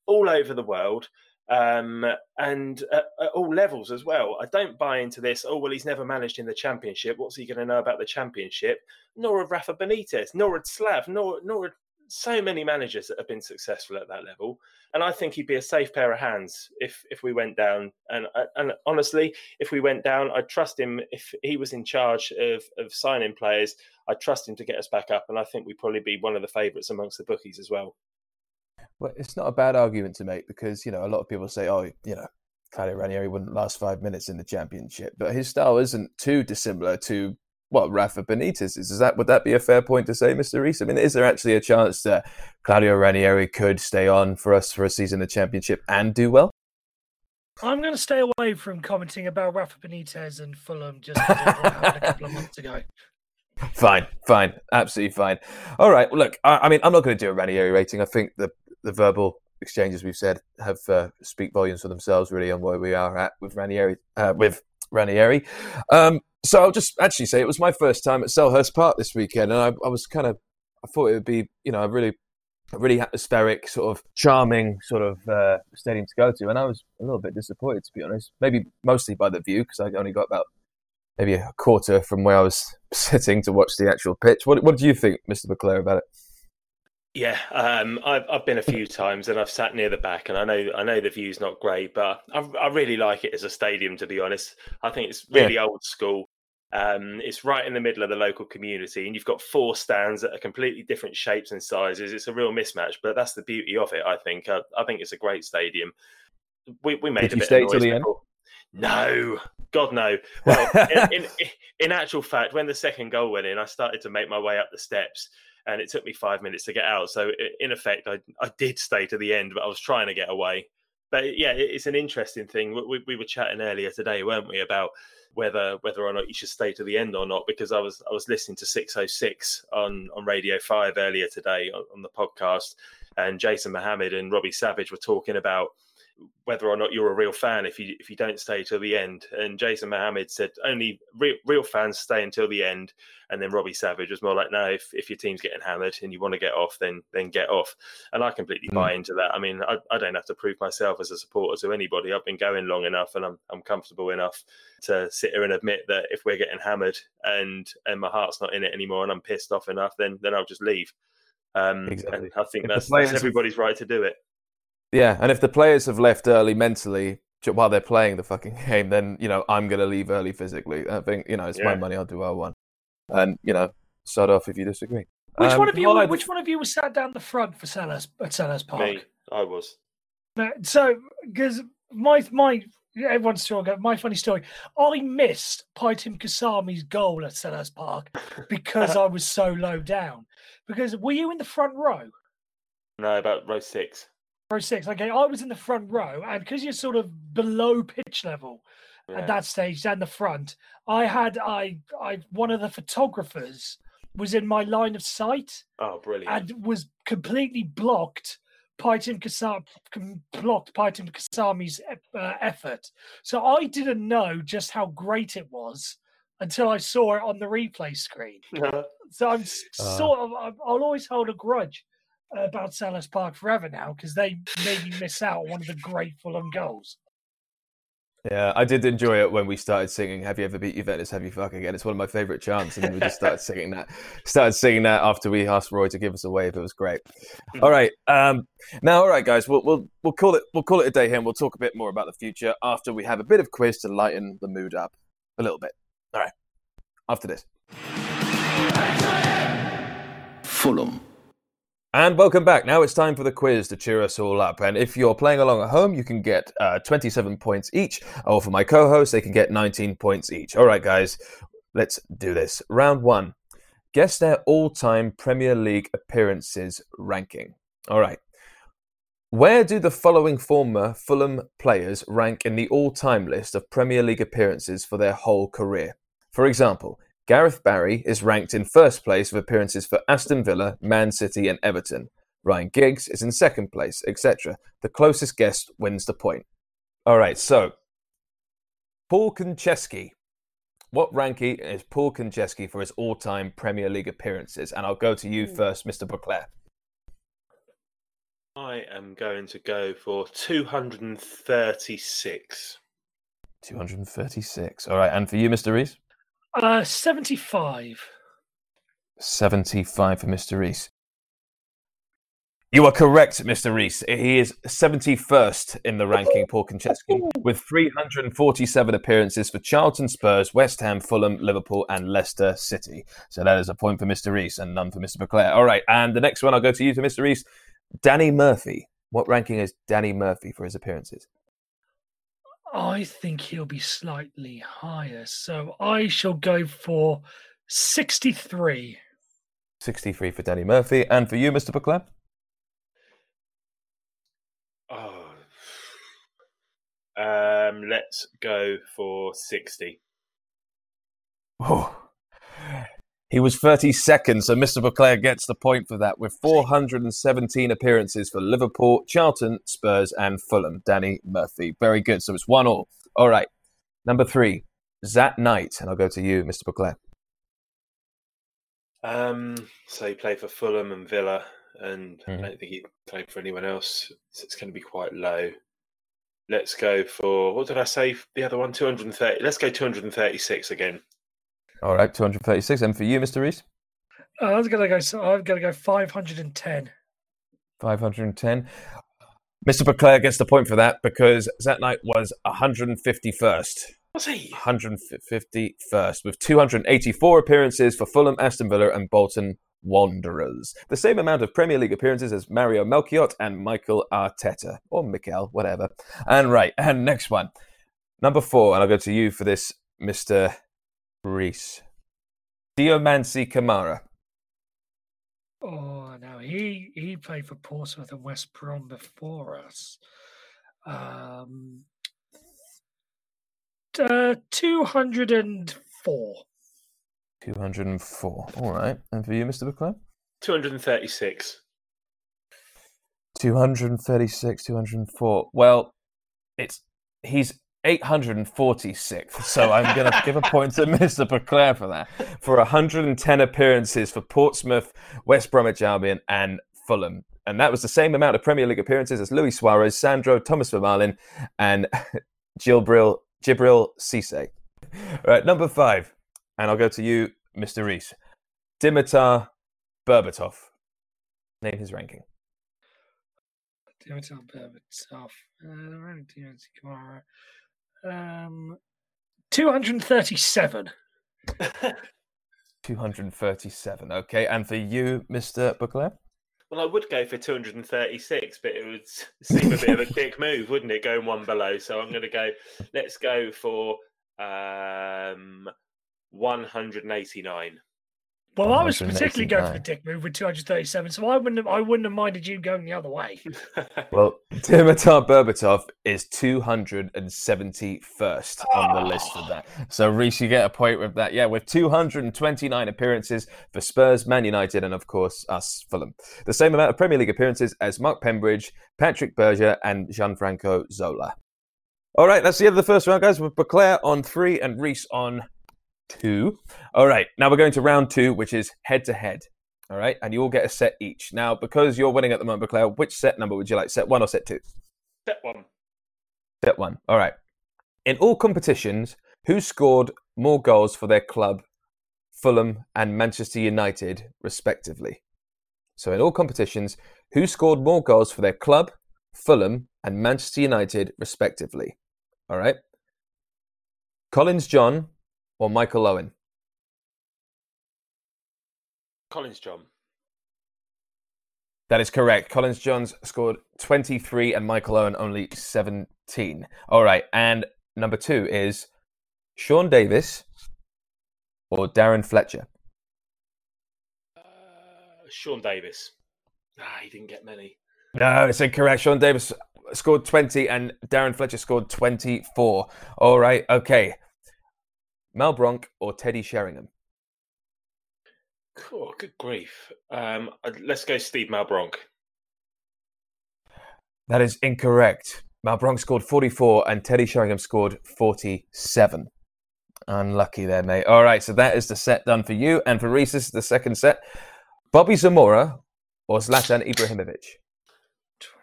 Speaker 4: all over the world um, and at, at, all levels as well. I don't buy into this. Oh well, he's never managed in the championship. What's he going to know about the championship? Nor of Rafa Benitez, nor of Slav, nor nor so many managers that have been successful at that level, and I think he'd be a safe pair of hands if if we went down. And and honestly, if we went down, I'd trust him. If he was in charge of of signing players, I'd trust him to get us back up. And I think we'd probably be one of the favourites amongst the bookies as well.
Speaker 2: Well, it's not a bad argument to make because you know a lot of people say, "Oh, you know, Claudio Ranieri wouldn't last five minutes in the championship, but his style isn't too dissimilar to what Rafa Benitez is. Is that would that be a fair point to say, Mr. Reese? I mean, is there actually a chance that Claudio Ranieri could stay on for us for a season of the championship and do well?
Speaker 5: I'm going to stay away from commenting about Rafa Benitez and Fulham just as it happened a couple of months ago.
Speaker 2: Fine, fine, absolutely fine. All right, well, look, I, I mean, I'm not going to do a Ranieri rating. I think the the verbal exchanges we've said have uh, speak volumes for themselves, really, on where we are at with Ranieri. Uh, with Ranieri, um, so I'll just actually say it was my first time at Selhurst Park this weekend, and I, I was kind of, I thought it would be, you know, a really, a really atmospheric, sort of charming sort of uh, stadium to go to, and I was a little bit disappointed to be honest. Maybe mostly by the view because I only got about maybe a quarter from where I was sitting to watch the actual pitch. What, what do you think, Mr. McClare, about it?
Speaker 4: Yeah, um, I've I've been a few times and I've sat near the back, and I know I know the view's not great, but I, I really like it as a stadium. To be honest, I think it's really yeah. old school. Um, it's right in the middle of the local community, and you've got four stands that are completely different shapes and sizes. It's a real mismatch, but that's the beauty of it. I think. I, I think it's a great stadium. We we made
Speaker 2: Did
Speaker 4: a
Speaker 2: you
Speaker 4: bit
Speaker 2: stay
Speaker 4: of
Speaker 2: till the end?
Speaker 4: No, God no. Well, in, in, in actual fact, when the second goal went in, I started to make my way up the steps, and it took me five minutes to get out. So in effect, I I did stay to the end, but I was trying to get away. But yeah, it's an interesting thing. We, we were chatting earlier today, weren't we, about whether whether or not you should stay to the end or not? Because I was I was listening to 606 on on Radio Five earlier today on, on the podcast, and Jason Mohamed and Robbie Savage were talking about whether or not you're a real fan if you if you don't stay till the end. And Jason Mohamed said only real, real fans stay until the end. And then Robbie Savage was more like, no, if, if your team's getting hammered and you want to get off, then then get off. And I completely mm. buy into that. I mean, I, I don't have to prove myself as a supporter to anybody. I've been going long enough and I'm I'm comfortable enough to sit here and admit that if we're getting hammered and and my heart's not in it anymore and I'm pissed off enough, then then I'll just leave. Um, exactly. And I think that's, that's everybody's right to do it.
Speaker 2: Yeah, and if the players have left early mentally while they're playing the fucking game, then you know I'm going to leave early physically. I think you know it's yeah. my money. I'll do what I want, and you know start off if you disagree.
Speaker 5: Which um, one of you? Well, which one of you was sat down the front for Sellers at Selhurst Park?
Speaker 4: Me, I was.
Speaker 5: So because my my everyone's talking my funny story. I missed Pajtim Kasami's goal at Selhurst Park because I was so low down. Because were you in the front row?
Speaker 4: No, about row six
Speaker 5: row six. Okay, I was in the front row, and because you're sort of below pitch level yeah. at that stage down the front, I had I I one of the photographers was in my line of sight.
Speaker 4: Oh, brilliant!
Speaker 5: And was completely blocked. Pajtim Kasam blocked Pajtim Kasami's uh, effort, so I didn't know just how great it was until I saw it on the replay screen. so I'm uh. sort of I'll always hold a grudge about Selhurst Park forever now because they made me miss out on one of the great Fulham goals.
Speaker 2: Yeah, I did enjoy it when we started singing "Have you ever beat Juventus? Have you fuck again?" It's one of my favourite chants, and we just started singing that. Started singing that after we asked Roy to give us a wave. It was great. All right, um, now, all right, guys, we'll we'll we'll call it we'll call it a day here, and we'll talk a bit more about the future after we have a bit of quiz to lighten the mood up a little bit. All right, after this.
Speaker 3: Fulham.
Speaker 2: And welcome back. Now it's time for the quiz to cheer us all up. And if you're playing along at home, you can get uh, 27 points each. Or for my co hosts, they can get 19 points each. All right, guys, let's do this. Round one Guess their all time Premier League appearances ranking. All right. Where do the following former Fulham players rank in the all time list of Premier League appearances for their whole career? For example, Gareth Barry is ranked in first place with appearances for Aston Villa, Man City, and Everton. Ryan Giggs is in second place, etc. The closest guest wins the point. All right, so Paul Konchesky. What ranking is Paul Konchesky for his all-time Premier League appearances? And I'll go to you hmm. first, Mr. Beauclair.
Speaker 4: I am going to go for 236.
Speaker 2: 236. All right, and for you, Mr. Reese?
Speaker 5: Uh, 75.
Speaker 2: 75 for Mr. Reese. You are correct, Mr. Reese. He is 71st in the ranking, Paul Konchesky, with 347 appearances for Charlton, Spurs, West Ham, Fulham, Liverpool, and Leicester City. So that is a point for Mr. Reese and none for Mr. Beauclair. All right, and the next one I'll go to you for Mr. Reese. Danny Murphy. What ranking is Danny Murphy for his appearances?
Speaker 5: I think he'll be slightly higher. So I shall go for 63.
Speaker 2: 63 for Danny Murphy. And for you, Mr. Buckler?
Speaker 4: Oh. Um, let's go for 60.
Speaker 2: Oh. He was 32nd, so Mr. Buckler gets the point for that with 417 appearances for Liverpool, Charlton, Spurs, and Fulham. Danny Murphy. Very good. So it's one all. All right. Number three, Zat Knight. And I'll go to you, Mr. Buckler.
Speaker 4: Um, so he played for Fulham and Villa, and
Speaker 2: Mhm.
Speaker 4: I don't think he played for anyone else. So it's going to be quite low. Let's go for what did I say? The other one, 230. Let's go 236 again.
Speaker 2: All right, 236. And for you, Mr. Reese?
Speaker 5: Uh, I was gonna go. So I'm gonna go 510.
Speaker 2: 510. Mr. Buckler gets the point for that because Zat Knight was 151st.
Speaker 4: What's he?
Speaker 2: 151st with 284 appearances for Fulham, Aston Villa, and Bolton Wanderers. The same amount of Premier League appearances as Mario Melchiot and Michael Arteta, or Mikel, whatever. And right, and next one. Number four, and I'll go to you for this, Mr. Reese. Diomansi Kamara.
Speaker 5: Oh no, he he played for Portsmouth and West Brom before us. Um, uh, 204.
Speaker 2: 204. All right. And for you, Mr. Buckler?
Speaker 4: 236.
Speaker 2: 236, 204. Well, it's he's 846th, so I'm going to give a point to Mr. Buckler for that. For 110 appearances for Portsmouth, West Bromwich Albion, and Fulham. And that was the same amount of Premier League appearances as Luis Suarez, Sandro, Thomas Vermaelen, and Gilbril, Djibril Cisse. Right, number five. And I'll go to you, Mr. Reese. Dimitar Berbatov. Name his ranking.
Speaker 5: Dimitar Berbatov. Uh, Dimitar Kamara. Um, 237.
Speaker 2: 237. Okay. And for you, Mr. Buckler?
Speaker 4: Well, I would go for 236, but it would seem a bit of a dick move, wouldn't it, going one below? So I'm going to go, let's go for um, 189.
Speaker 5: Well, I was particularly going for the dick move with 237, so I wouldn't have, I wouldn't have minded you going the other way.
Speaker 2: Well, Dimitar Berbatov is 271st on the list of that. Oh. So, Reese, you get a point with that. Yeah, with 229 appearances for Spurs, Man United, and of course, us, Fulham. The same amount of Premier League appearances as Mark Pembridge, Patrick Berger, and Gianfranco Zola. All right, that's the end of the first round, guys, with Beclaire on three and Reese on two. All right, now we're going to round two, which is head to head. All right, and you all get a set each. Now, because you're winning at the moment, Claire, which set number would you like? Set one or set two?
Speaker 4: Set one.
Speaker 2: Set one. All right. In all competitions, who scored more goals for their club, Fulham and Manchester United, respectively? So, in all competitions, who scored more goals for their club, Fulham and Manchester United, respectively? All right. Collins John or Michael Owen?
Speaker 4: Collins John.
Speaker 2: That is correct. Collins Johns scored 23 and Michael Owen only 17. All right. And number two is Sean Davis or Darren Fletcher.
Speaker 4: Uh, Sean Davis. Ah, he didn't get many.
Speaker 2: No, it's incorrect. Sean Davis scored 20 and Darren Fletcher scored 24. All right. Okay. Malbranque or Teddy Sheringham?
Speaker 4: Cool, good grief. Um, let's go Steve Malbranque.
Speaker 2: That is incorrect. Malbranque scored 44 and Teddy Sheringham scored 47. Unlucky there, mate. All right, so that is the set done for you. And for Reese, this is the second set. Bobby Zamora or Zlatan Ibrahimovic?
Speaker 5: 20.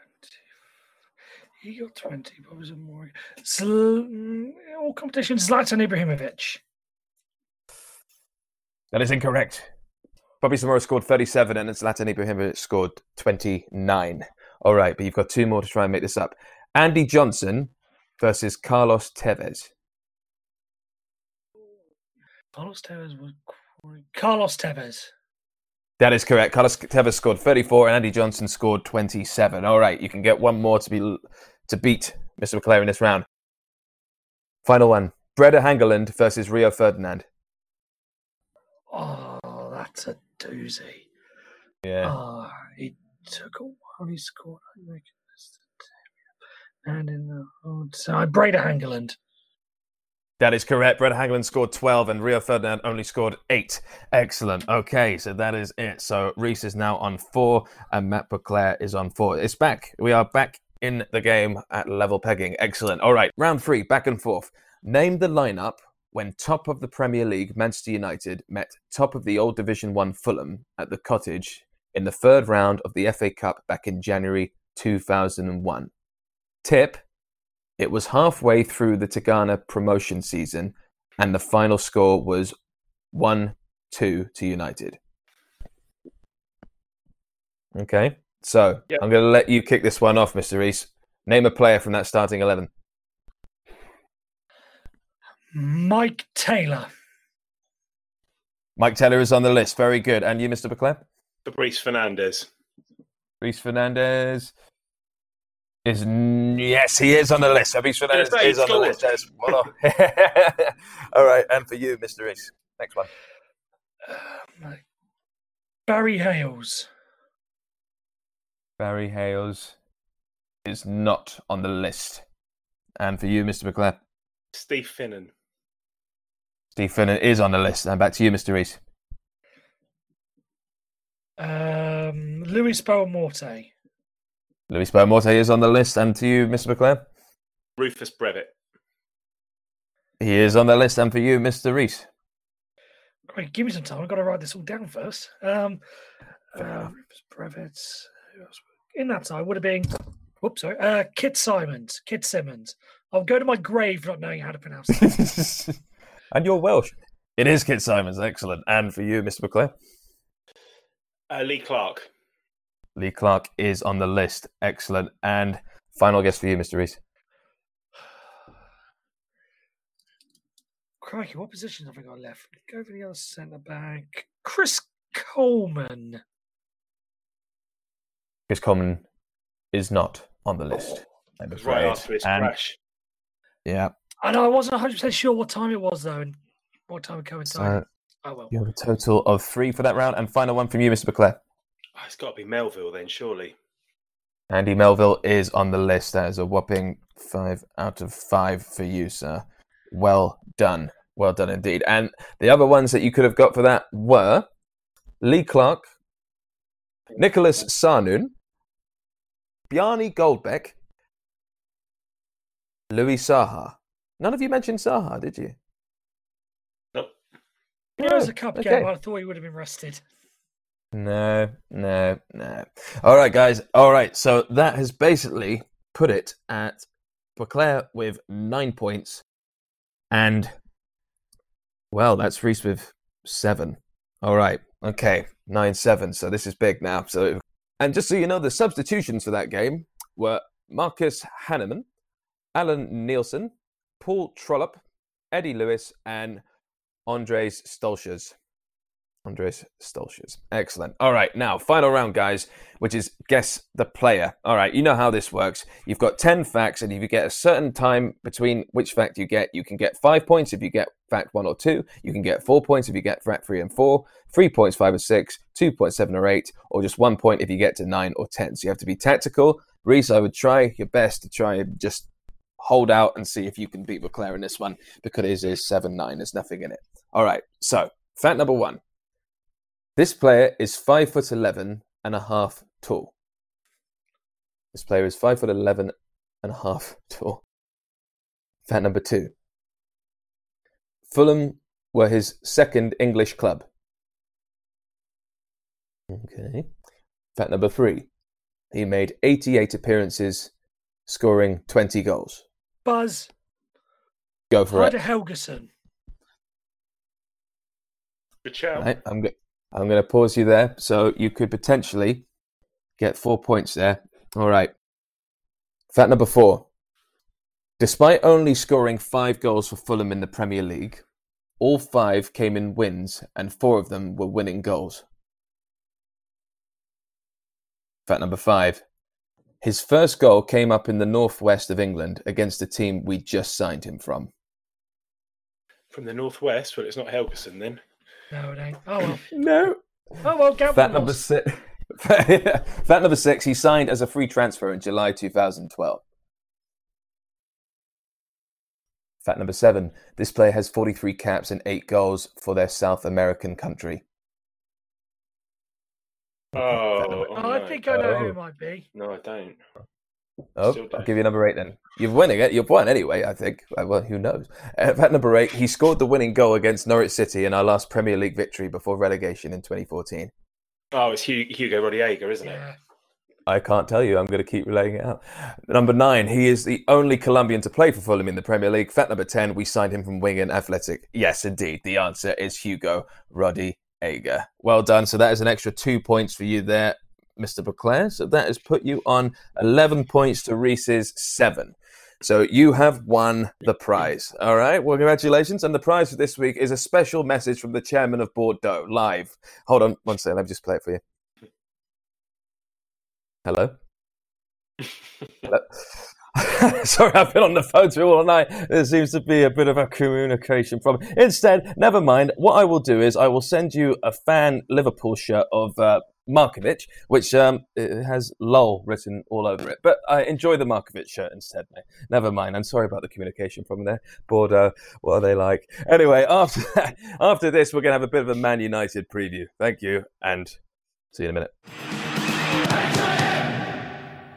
Speaker 5: He got 20. What was it? Zl- all competitions, Zlatan Ibrahimovic.
Speaker 2: That is incorrect. Bobby Zamora scored 37 and Zlatan Ibrahimovic scored 29. All right, but you've got two more to try and make this up. Andy Johnson versus Carlos Tevez.
Speaker 5: Carlos Tevez was Carlos Tevez.
Speaker 2: That is correct. Carlos Tevez scored 34 and Andy Johnson scored 27. All right, you can get one more to be to beat Mr. McClare in this round. Final one. Brede Hangeland versus Rio Ferdinand.
Speaker 5: Oh, that's a doozy.
Speaker 2: Yeah.
Speaker 5: Oh, he took a while. He scored. I reckon this- And in the outside, Brede Hangeland.
Speaker 2: That is correct. Brede Hangeland scored 12 and Rio Ferdinand only scored 8. Excellent. Okay, so that is it. So Reese is now on 4 and Matt Beauclair is on 4. It's back. We are back in the game at level pegging. Excellent. All right, round 3, back and forth. Name the lineup when top of the Premier League Manchester United met top of the old Division 1 Fulham at the Cottage in the third round of the FA Cup back in January 2001. Tip it was halfway through the Tigana promotion season, and the final score was 1 2 to United. Okay, so
Speaker 4: Yep.
Speaker 2: I'm going to let you kick this one off, Mr. Reese. Name a player from that starting 11.
Speaker 5: Maik Taylor.
Speaker 2: Maik Taylor is on the list. Very good. And you, Mr. Beclair?
Speaker 4: Fabrice Fernandes.
Speaker 2: Reese Fernandes is yes, he is on the list. Reese Fernandes
Speaker 4: say,
Speaker 2: is on the list. Yes. Well done. All right, and for you, Mr. Reese. Next one.
Speaker 5: Barry Hayles.
Speaker 2: Barry Hayles is not on the list. And for you, Mr. McClare,
Speaker 4: Steve Finnan.
Speaker 2: Steve Finnan is on the list. And back to you, Mr. Reese.
Speaker 5: Um, Luis Boa Morte.
Speaker 2: Luis Boa Morte is on the list. And to you, Mr. McClare,
Speaker 4: Rufus Brevett.
Speaker 2: he is on the list. And for you, Mr. Reese.
Speaker 5: Great, give me some time. I've got to write this all down first. Um, uh, Rufus Brevett. Who else? In that time would have been, whoops, sorry, uh, Kit Symons. Kit Symons. I'll go to my grave not knowing how to pronounce it.
Speaker 2: and you're Welsh. It is Kit Symons. Excellent. And for you, Mr. McClare,
Speaker 4: Uh, Lee Clark.
Speaker 2: Lee Clark is on the list. Excellent. And final guess for you, Mr. Reese.
Speaker 5: Crikey, what positions have I got left? Go for the other centre back. Chris Coleman.
Speaker 2: Chris Coleman is not on the list. I'm
Speaker 4: It right after his
Speaker 2: And-
Speaker 4: crash.
Speaker 2: Yeah.
Speaker 5: I know I wasn't 100% sure what time it was, though, and what time it coincided.
Speaker 2: So
Speaker 5: oh, well.
Speaker 2: you have a total of three for that round. And final one from you, Mr. McClare.
Speaker 4: Oh, it's got to be Melville then, surely.
Speaker 2: Andy Melville is on the list. That is a whopping five out of five for you, sir. Well done. Well done indeed. And the other ones that you could have got for that were Lee Clark, Nicholas Sarnoon, Bjarne Goldbaek, Louis Saha. None of you mentioned Saha, did you?
Speaker 4: Nope.
Speaker 5: It was a oh, cup
Speaker 2: Okay.
Speaker 5: game. I thought he would have been rested.
Speaker 2: No, no, no. All right, guys. All right. So that has basically put it at Beauclair with nine points. And, well, that's Reese with seven. All right. Okay. Nine, seven. So this is big now. So, and just so you know, the substitutions for that game were Marcus Hahnemann, Alan Nielsen, Paul Trollope, Eddie Lewis, and Andrejs Stolcers. Andrejs Stolcers. Excellent. All right, now final round, guys, which is guess the player. All right, you know how this works. You've got ten facts, and if you get a certain time between which fact you get, you can get five points if you get fact one or two. You can get four points if you get fact three and four. Three points, five or six. Two points, seven or eight, or just one point if you get to nine or ten. So you have to be tactical. Reese, I would try your best to try and just hold out and see if you can beat Leclerc in this one because it is seven nine. There's nothing in it. All right. So fact number one. This player is five foot eleven and a half tall. This player is five foot eleven and a half tall. Fact number two. Fulham were his second English club. Okay. Fact number three. He made 88 appearances, scoring 20 goals.
Speaker 5: Buzz.
Speaker 2: Go for
Speaker 5: Ryder
Speaker 2: it.
Speaker 5: Helgeson.
Speaker 4: Good shout.
Speaker 2: Right, I'm go- I'm going to pause you there, so you could potentially get four points there. All right. Fact number four. Despite only scoring five goals for Fulham in the Premier League, all five came in wins, and four of them were winning goals. Fact number five. His first goal came up in the northwest of England against the team we just signed him from.
Speaker 4: From the northwest, well, it's not Helgeson then.
Speaker 5: No, it ain't. Oh well.
Speaker 2: No.
Speaker 5: Oh well. Gavin
Speaker 2: Fact number six. Fact number six. He signed as a free transfer in July 2012. Fact number seven. This player has 43 caps and eight goals for their South American country.
Speaker 4: Oh,
Speaker 5: Oh, I think I know who
Speaker 2: Oh.
Speaker 5: it might be.
Speaker 4: No, I don't.
Speaker 2: Oh,
Speaker 4: Still
Speaker 2: I'll give you number eight then. You've winning it. You've won anyway, I think. Well, who knows? Uh, fact number eight. He scored the winning goal against Norwich City in our last Premier League victory before relegation in 2014.
Speaker 4: Oh, it's Hu- Hugo Rodriguez, isn't it?
Speaker 2: I can't tell you. I'm going to keep relaying it out. Number nine, he is the only Colombian to play for Fulham in the Premier League. Fact number 10, we signed him from Wigan Athletic. Yes, indeed. The answer is Hugo Roddy Ager. Well done. So that is an extra two points for you there, Mr. Beclair. So that has put you on 11 points to Reese's seven. So you have won the prize. All right. Well, congratulations. And the prize for this week is a special message from the chairman of Bordeaux live. Hold on one second. Let me just play it for you. Hello. Hello? Sorry, I've been on the phone to you all night. There seems to be a bit of a communication problem. Instead, never mind. What I will do is I will send you a fan Liverpool shirt of uh, Markovic, which um, has "lol" written all over it. But I enjoy the Markovic shirt instead, mate. Never mind. I'm sorry about the communication problem there. Bordeaux, what are they like? Anyway, after after this, we're gonna have a bit of a Man United preview. Thank you, and see you in a minute.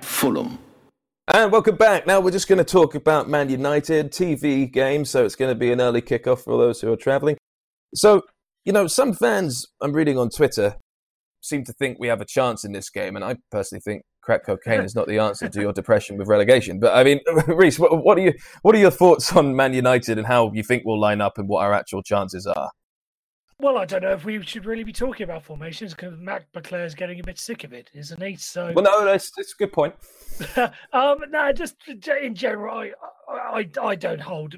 Speaker 3: Fulham,
Speaker 2: And welcome back. Now we're just going to talk about Man United TV game, So it's going to be an early kickoff for those who are traveling. So, you know, some fans I'm reading on Twitter seem to think we have a chance in this game. And I personally think crack cocaine is not the answer to your depression with relegation. But I mean, Reese, what, what, are you, what are your thoughts on Man United and how you think we'll line up and what our actual chances are?
Speaker 5: Well, I don't know if we should really be talking about formations because Mac Beclair's getting a bit sick of it, isn't he? So,
Speaker 2: Well, no, that's, that's a good point.
Speaker 5: um, no, just in general, I, I, I don't hold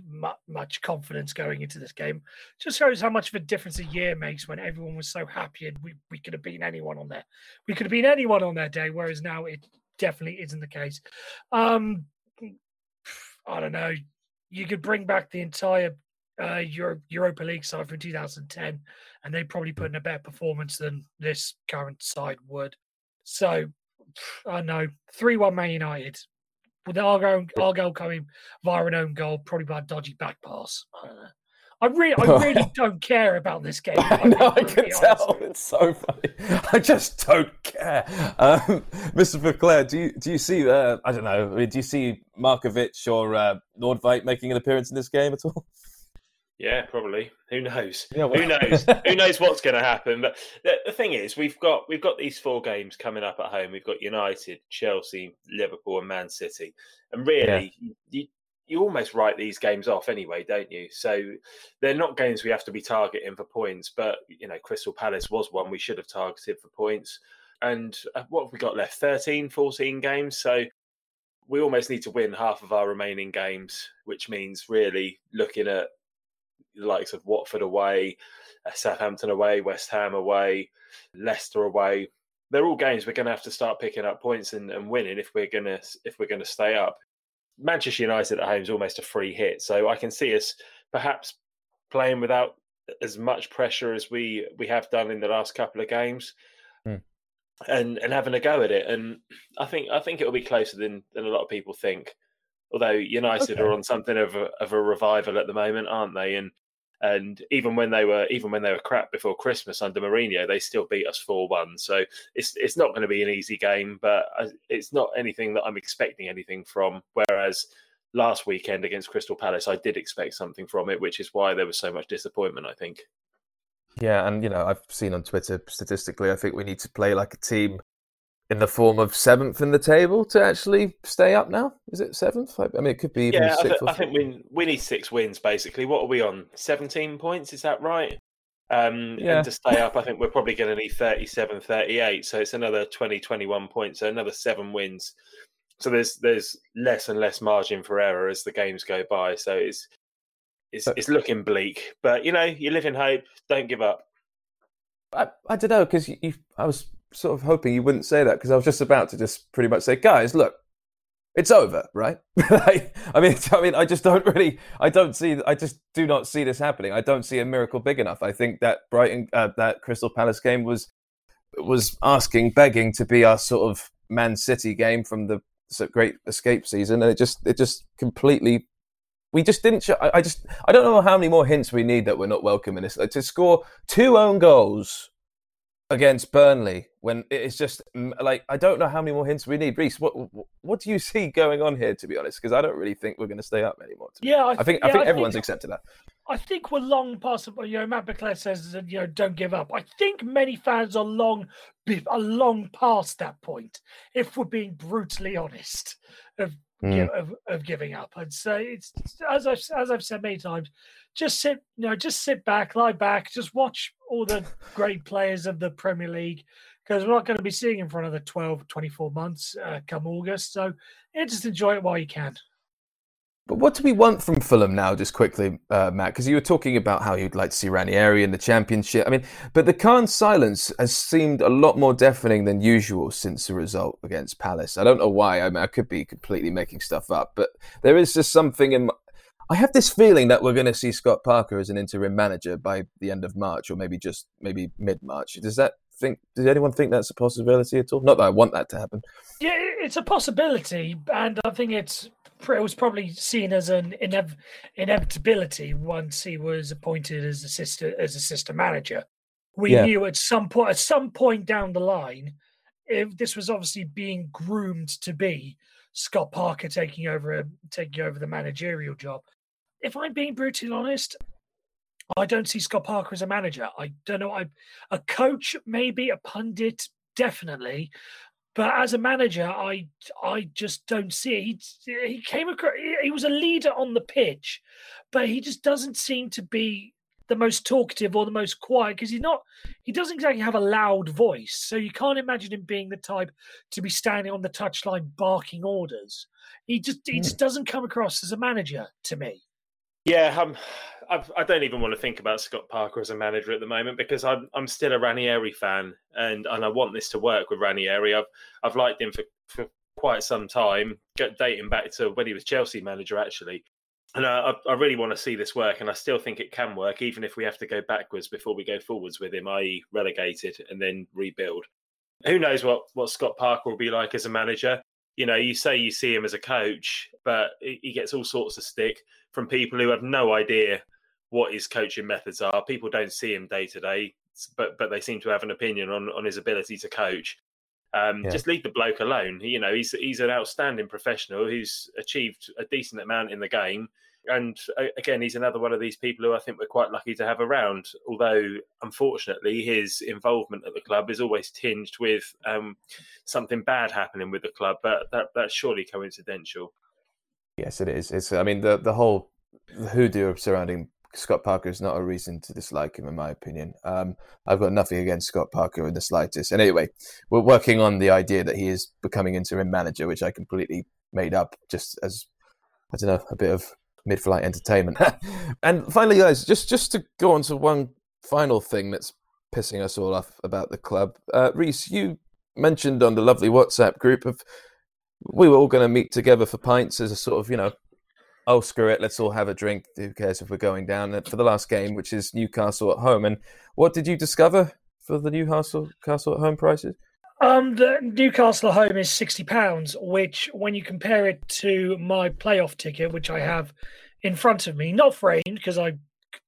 Speaker 5: much confidence going into this game. Just shows how much of a difference a year makes when everyone was so happy and we, we could have been anyone on there. We could have been anyone on their day, whereas now it definitely isn't the case. Um, I don't know. You could bring back the entire uh, Euro- Europa League side from 2010, and they probably put in a better performance than this current side would. So, I know 3 1 Man United with our goal, our goal coming via an own goal, probably by a dodgy back pass. I don't know. I really, I really don't care about this game.
Speaker 2: I know, I can tell. It's so funny. I just don't care. Um, Mr. Verclair, do you do you see? Uh, I don't know. Do you see Markovic or uh, Nordveit making an appearance in this game at all?
Speaker 4: Yeah, probably. Who knows?
Speaker 2: Yeah, well-
Speaker 4: Who knows? Who knows what's going to happen? But the, the thing is, we've got we've got these four games coming up at home. We've got United, Chelsea, Liverpool, and Man City. And really, you you almost write these games off anyway, don't you? So they're not games we have to be targeting for points. But you know, Crystal Palace was one we should have targeted for points. And uh, what have we got left? 13, 14 games. So we almost need to win half of our remaining games, which means really looking at the likes of Watford away, uh, Southampton away, West Ham away, Leicester away. They're all games we're going to have to start picking up points and, and winning if we're going to if we're going to stay up. Manchester United at home is almost a free hit, so I can see us perhaps playing without as much pressure as we we have done in the last couple of games,
Speaker 2: Hmm.
Speaker 4: and and having a go at it. And I think I think it'll be closer than than a lot of people think. Although United
Speaker 2: Okay.
Speaker 4: are on something of a, of a revival at the moment, aren't they? And and even when they were even when they were crap before Christmas under Mourinho, they still beat us four one. So it's it's not going to be an easy game, but it's not anything that I'm expecting anything from. Whereas last weekend against Crystal Palace, I did expect something from it, which is why there was so much disappointment. I think.
Speaker 2: Yeah, and you know, I've seen on Twitter statistically, I think we need to play like a team in the form of seventh in the table to actually stay up now. Is it seventh? I mean, it could be even
Speaker 4: Yeah, I, th- I think we we need six wins basically. What are we on? Seventeen points? Is that right? Um,
Speaker 2: Yeah.
Speaker 4: And to stay up, I think we're probably going to need 37, 38. So it's another 20, 21 points. So another seven wins. So there's there's less and less margin for error as the games go by. So it's it's
Speaker 2: But-
Speaker 4: it's looking bleak. But you know, you live in hope. Don't give up.
Speaker 2: I, I don't know because you, you, I was sort of hoping you wouldn't say that because I was just about to just pretty much say, guys, look, it's over, right? I mean, I mean, I just don't really, I don't see, I just do not see this happening. I don't see a miracle big enough. I think that Brighton, uh, that Crystal Palace game was was asking, begging to be our sort of Man City game from the Great Escape season, and it just, it just completely. We just didn't. Show, I, I just. I don't know how many more hints we need that we're not welcome in this. Like, to score two own goals against Burnley when it's just like I don't know how many more hints we need. Reese, what what do you see going on here? To be honest, because I don't really think we're going to stay up anymore.
Speaker 5: Yeah, I,
Speaker 2: I think yeah, I think I everyone's think, accepted that.
Speaker 5: I think we're long past. You know, Matt Buckler says you know don't give up. I think many fans are long are long past that point. If we're being brutally honest, of mm. of, of giving up, And so it's as I've as I've said many times just sit, you know, just sit back, lie back, just watch all the great players of the Premier League because we're not going to be seeing him for another 12, 24 months uh, come August. So yeah, just enjoy it while you can.
Speaker 2: But what do we want from Fulham now, just quickly, uh, Matt? Because you were talking about how you'd like to see Ranieri in the Championship. I mean, but the Khan silence has seemed a lot more deafening than usual since the result against Palace. I don't know why. I mean, I could be completely making stuff up, but there is just something in. I have this feeling that we're going to see Scott Parker as an interim manager by the end of March, or maybe just maybe mid March. Does that think? Does anyone think that's a possibility at all? Not that I want that to happen.
Speaker 5: Yeah, it's a possibility, and I think it's it was probably seen as an inev- inevitability once he was appointed as assistant as assistant manager. We yeah. knew at some point, at some point down the line, if this was obviously being groomed to be Scott Parker taking over taking over the managerial job if I'm being brutally honest, I don't see Scott Parker as a manager. I don't know. I a coach, maybe a pundit, definitely, but as a manager, I I just don't see it. He he came across. He was a leader on the pitch, but he just doesn't seem to be the most talkative or the most quiet because he's not. He doesn't exactly have a loud voice, so you can't imagine him being the type to be standing on the touchline barking orders. He just he just hmm. doesn't come across as a manager to me.
Speaker 4: Yeah, I'm, I've, I do not even want to think about Scott Parker as a manager at the moment because I'm I'm still a Ranieri fan and, and I want this to work with Ranieri. I've I've liked him for, for quite some time, dating back to when he was Chelsea manager actually. And I, I really want to see this work, and I still think it can work, even if we have to go backwards before we go forwards with him, i.e., relegated and then rebuild. Who knows what, what Scott Parker will be like as a manager? You know, you say you see him as a coach, but he gets all sorts of stick from people who have no idea what his coaching methods are. People don't see him day to day, but but they seem to have an opinion on on his ability to coach. Um, yeah. Just leave the bloke alone. You know, he's he's an outstanding professional who's achieved a decent amount in the game. And uh, again, he's another one of these people who I think we're quite lucky to have around. Although, unfortunately, his involvement at the club is always tinged with um, something bad happening with the club. But that that's surely coincidental.
Speaker 2: Yes, it is. It's. I mean, the the whole hoodoo surrounding Scott Parker is not a reason to dislike him, in my opinion. Um, I've got nothing against Scott Parker in the slightest. And anyway, we're working on the idea that he is becoming interim manager, which I completely made up just as I don't know a bit of mid-flight entertainment. and finally, guys, just just to go on to one final thing that's pissing us all off about the club. Uh, Reese, you mentioned on the lovely WhatsApp group of we were all going to meet together for pints as a sort of, you know, oh, screw it, let's all have a drink. Who cares if we're going down for the last game, which is Newcastle at home. And what did you discover for the Newcastle Castle at home prices?
Speaker 5: Um, the Newcastle at home is sixty pounds, which, when you compare it to my playoff ticket, which I have in front of me, not framed because I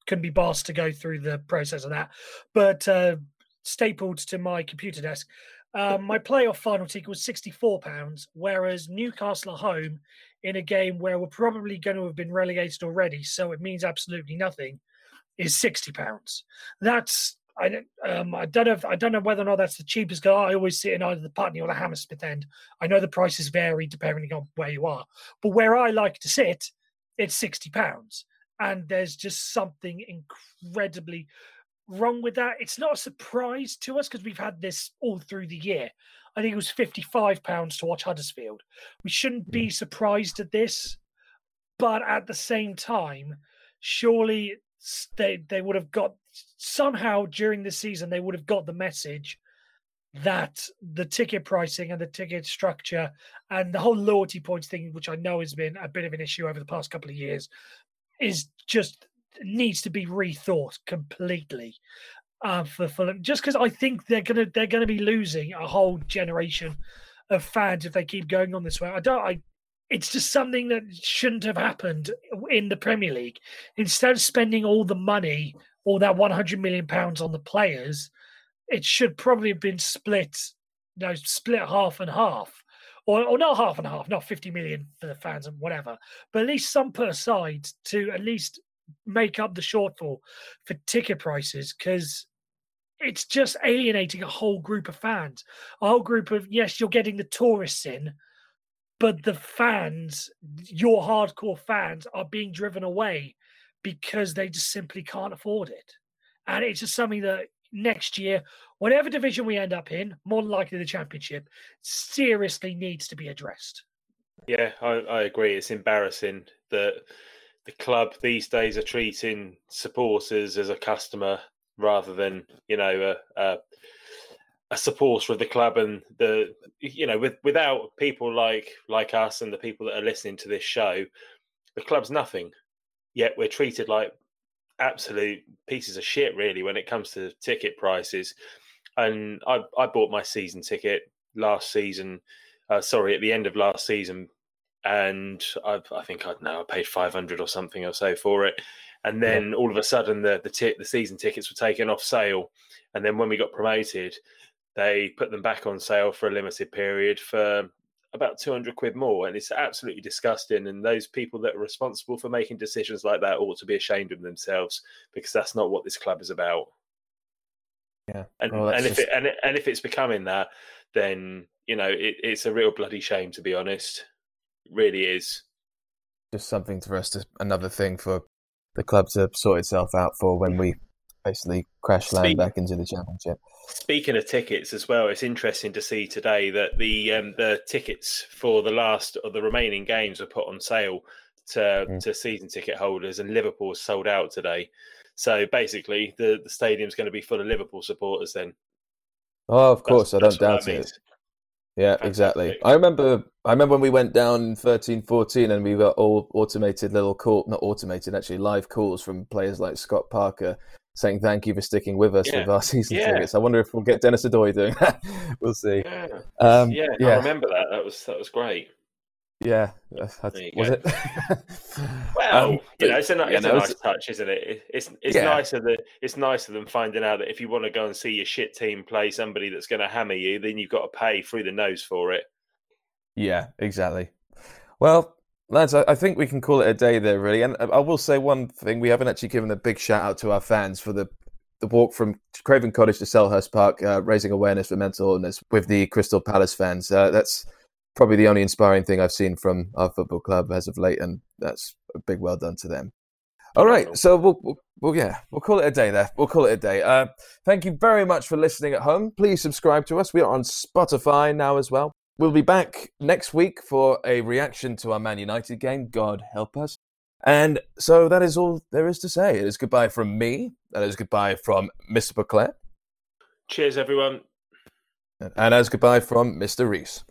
Speaker 5: couldn't be bossed to go through the process of that, but uh, stapled to my computer desk, um, my playoff final ticket was £64, whereas Newcastle at home in a game where we're probably going to have been relegated already, so it means absolutely nothing, is £60. That's I don't, um, I don't know. If, I don't know whether or not that's the cheapest. Cause I always sit in either the Putney or the Hammersmith end. I know the prices vary depending on where you are, but where I like to sit, it's sixty pounds, and there's just something incredibly wrong with that. It's not a surprise to us because we've had this all through the year. I think it was £55 to watch Huddersfield. We shouldn't be surprised at this, but at the same time, surely they they would have got somehow during the season they would have got the message that the ticket pricing and the ticket structure and the whole loyalty points thing, which I know has been a bit of an issue over the past couple of years, is just needs to be rethought completely uh, for Fulham. Just because I think they're gonna they're gonna be losing a whole generation of fans if they keep going on this way. I don't. I. It's just something that shouldn't have happened in the Premier League. Instead of spending all the money, all that 100 million pounds on the players, it should probably have been split, you know, split half and half. Or, or not half and half, not 50 million for the fans and whatever, but at least some put aside to at least make up the shortfall for ticket prices because it's just alienating a whole group of fans. A whole group of yes, you're getting the tourists in, but the fans, your hardcore fans, are being driven away because they just simply can't afford it. And it's just something that next year, whatever division we end up in, more likely the championship, seriously needs to be addressed.
Speaker 4: Yeah, I, I agree. It's embarrassing that the club these days are treating supporters as a customer rather than you know a, a, a supporter of the club and the you know with without people like like us and the people that are listening to this show, the club's nothing. Yet we're treated like absolute pieces of shit really when it comes to ticket prices. And I I bought my season ticket last season. Uh, sorry, at the end of last season and I, I think I know I paid five hundred or something or so for it, and then yeah. all of a sudden the the, t- the season tickets were taken off sale, and then when we got promoted, they put them back on sale for a limited period for about 200 quid more. And it's absolutely disgusting. And those people that are responsible for making decisions like that ought to be ashamed of themselves because that's not what this club is about.
Speaker 2: Yeah.
Speaker 4: And, well, and if just... it and, and if it's becoming that then you know it, it's a real bloody shame to be honest. Really is.
Speaker 2: Just something for us to another thing for the club to sort itself out for when we basically crash land Speak, back into the championship.
Speaker 4: Speaking of tickets as well, it's interesting to see today that the um, the tickets for the last of the remaining games were put on sale to mm. to season ticket holders, and Liverpool sold out today. So basically, the the stadium's going to be full of Liverpool supporters then.
Speaker 2: Oh, of course, that's, I don't doubt it. Yeah, Fantastic. exactly. I remember I remember when we went down 13 14 and we got all automated little call not automated actually live calls from players like Scott Parker saying thank you for sticking with us yeah. with our season yeah. tickets. I wonder if we'll get Denis Odoi doing that. we'll see.
Speaker 4: Yeah. Um, yeah, yeah, I remember that. That was that was great.
Speaker 2: Yeah, was it?
Speaker 4: well, um, you know, it's a, it's a nice touch, isn't it? It's it's yeah. nicer than it's nicer than finding out that if you want to go and see your shit team play somebody that's going to hammer you, then you've got to pay through the nose for it.
Speaker 2: Yeah, exactly. Well, lads, I, I think we can call it a day there, really. And I will say one thing: we haven't actually given a big shout out to our fans for the the walk from Craven Cottage to Selhurst Park, uh, raising awareness for mental illness with the Crystal Palace fans. Uh, that's probably the only inspiring thing I've seen from our football club as of late, and that's a big well done to them. All right, so we'll, we'll, we'll, yeah, we'll call it a day there. We'll call it a day. Uh, thank you very much for listening at home. Please subscribe to us. We are on Spotify now as well. We'll be back next week for a reaction to our Man United game. God help us. And so that is all there is to say. It is goodbye from me. That is goodbye from Mr. Buckler.
Speaker 4: Cheers, everyone.
Speaker 2: And as goodbye from Mr. Reese.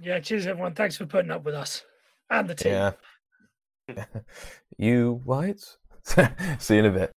Speaker 5: Yeah, cheers everyone. Thanks for putting up with us and the team.
Speaker 2: Yeah. you whites. See you in a bit.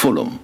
Speaker 3: Fulham.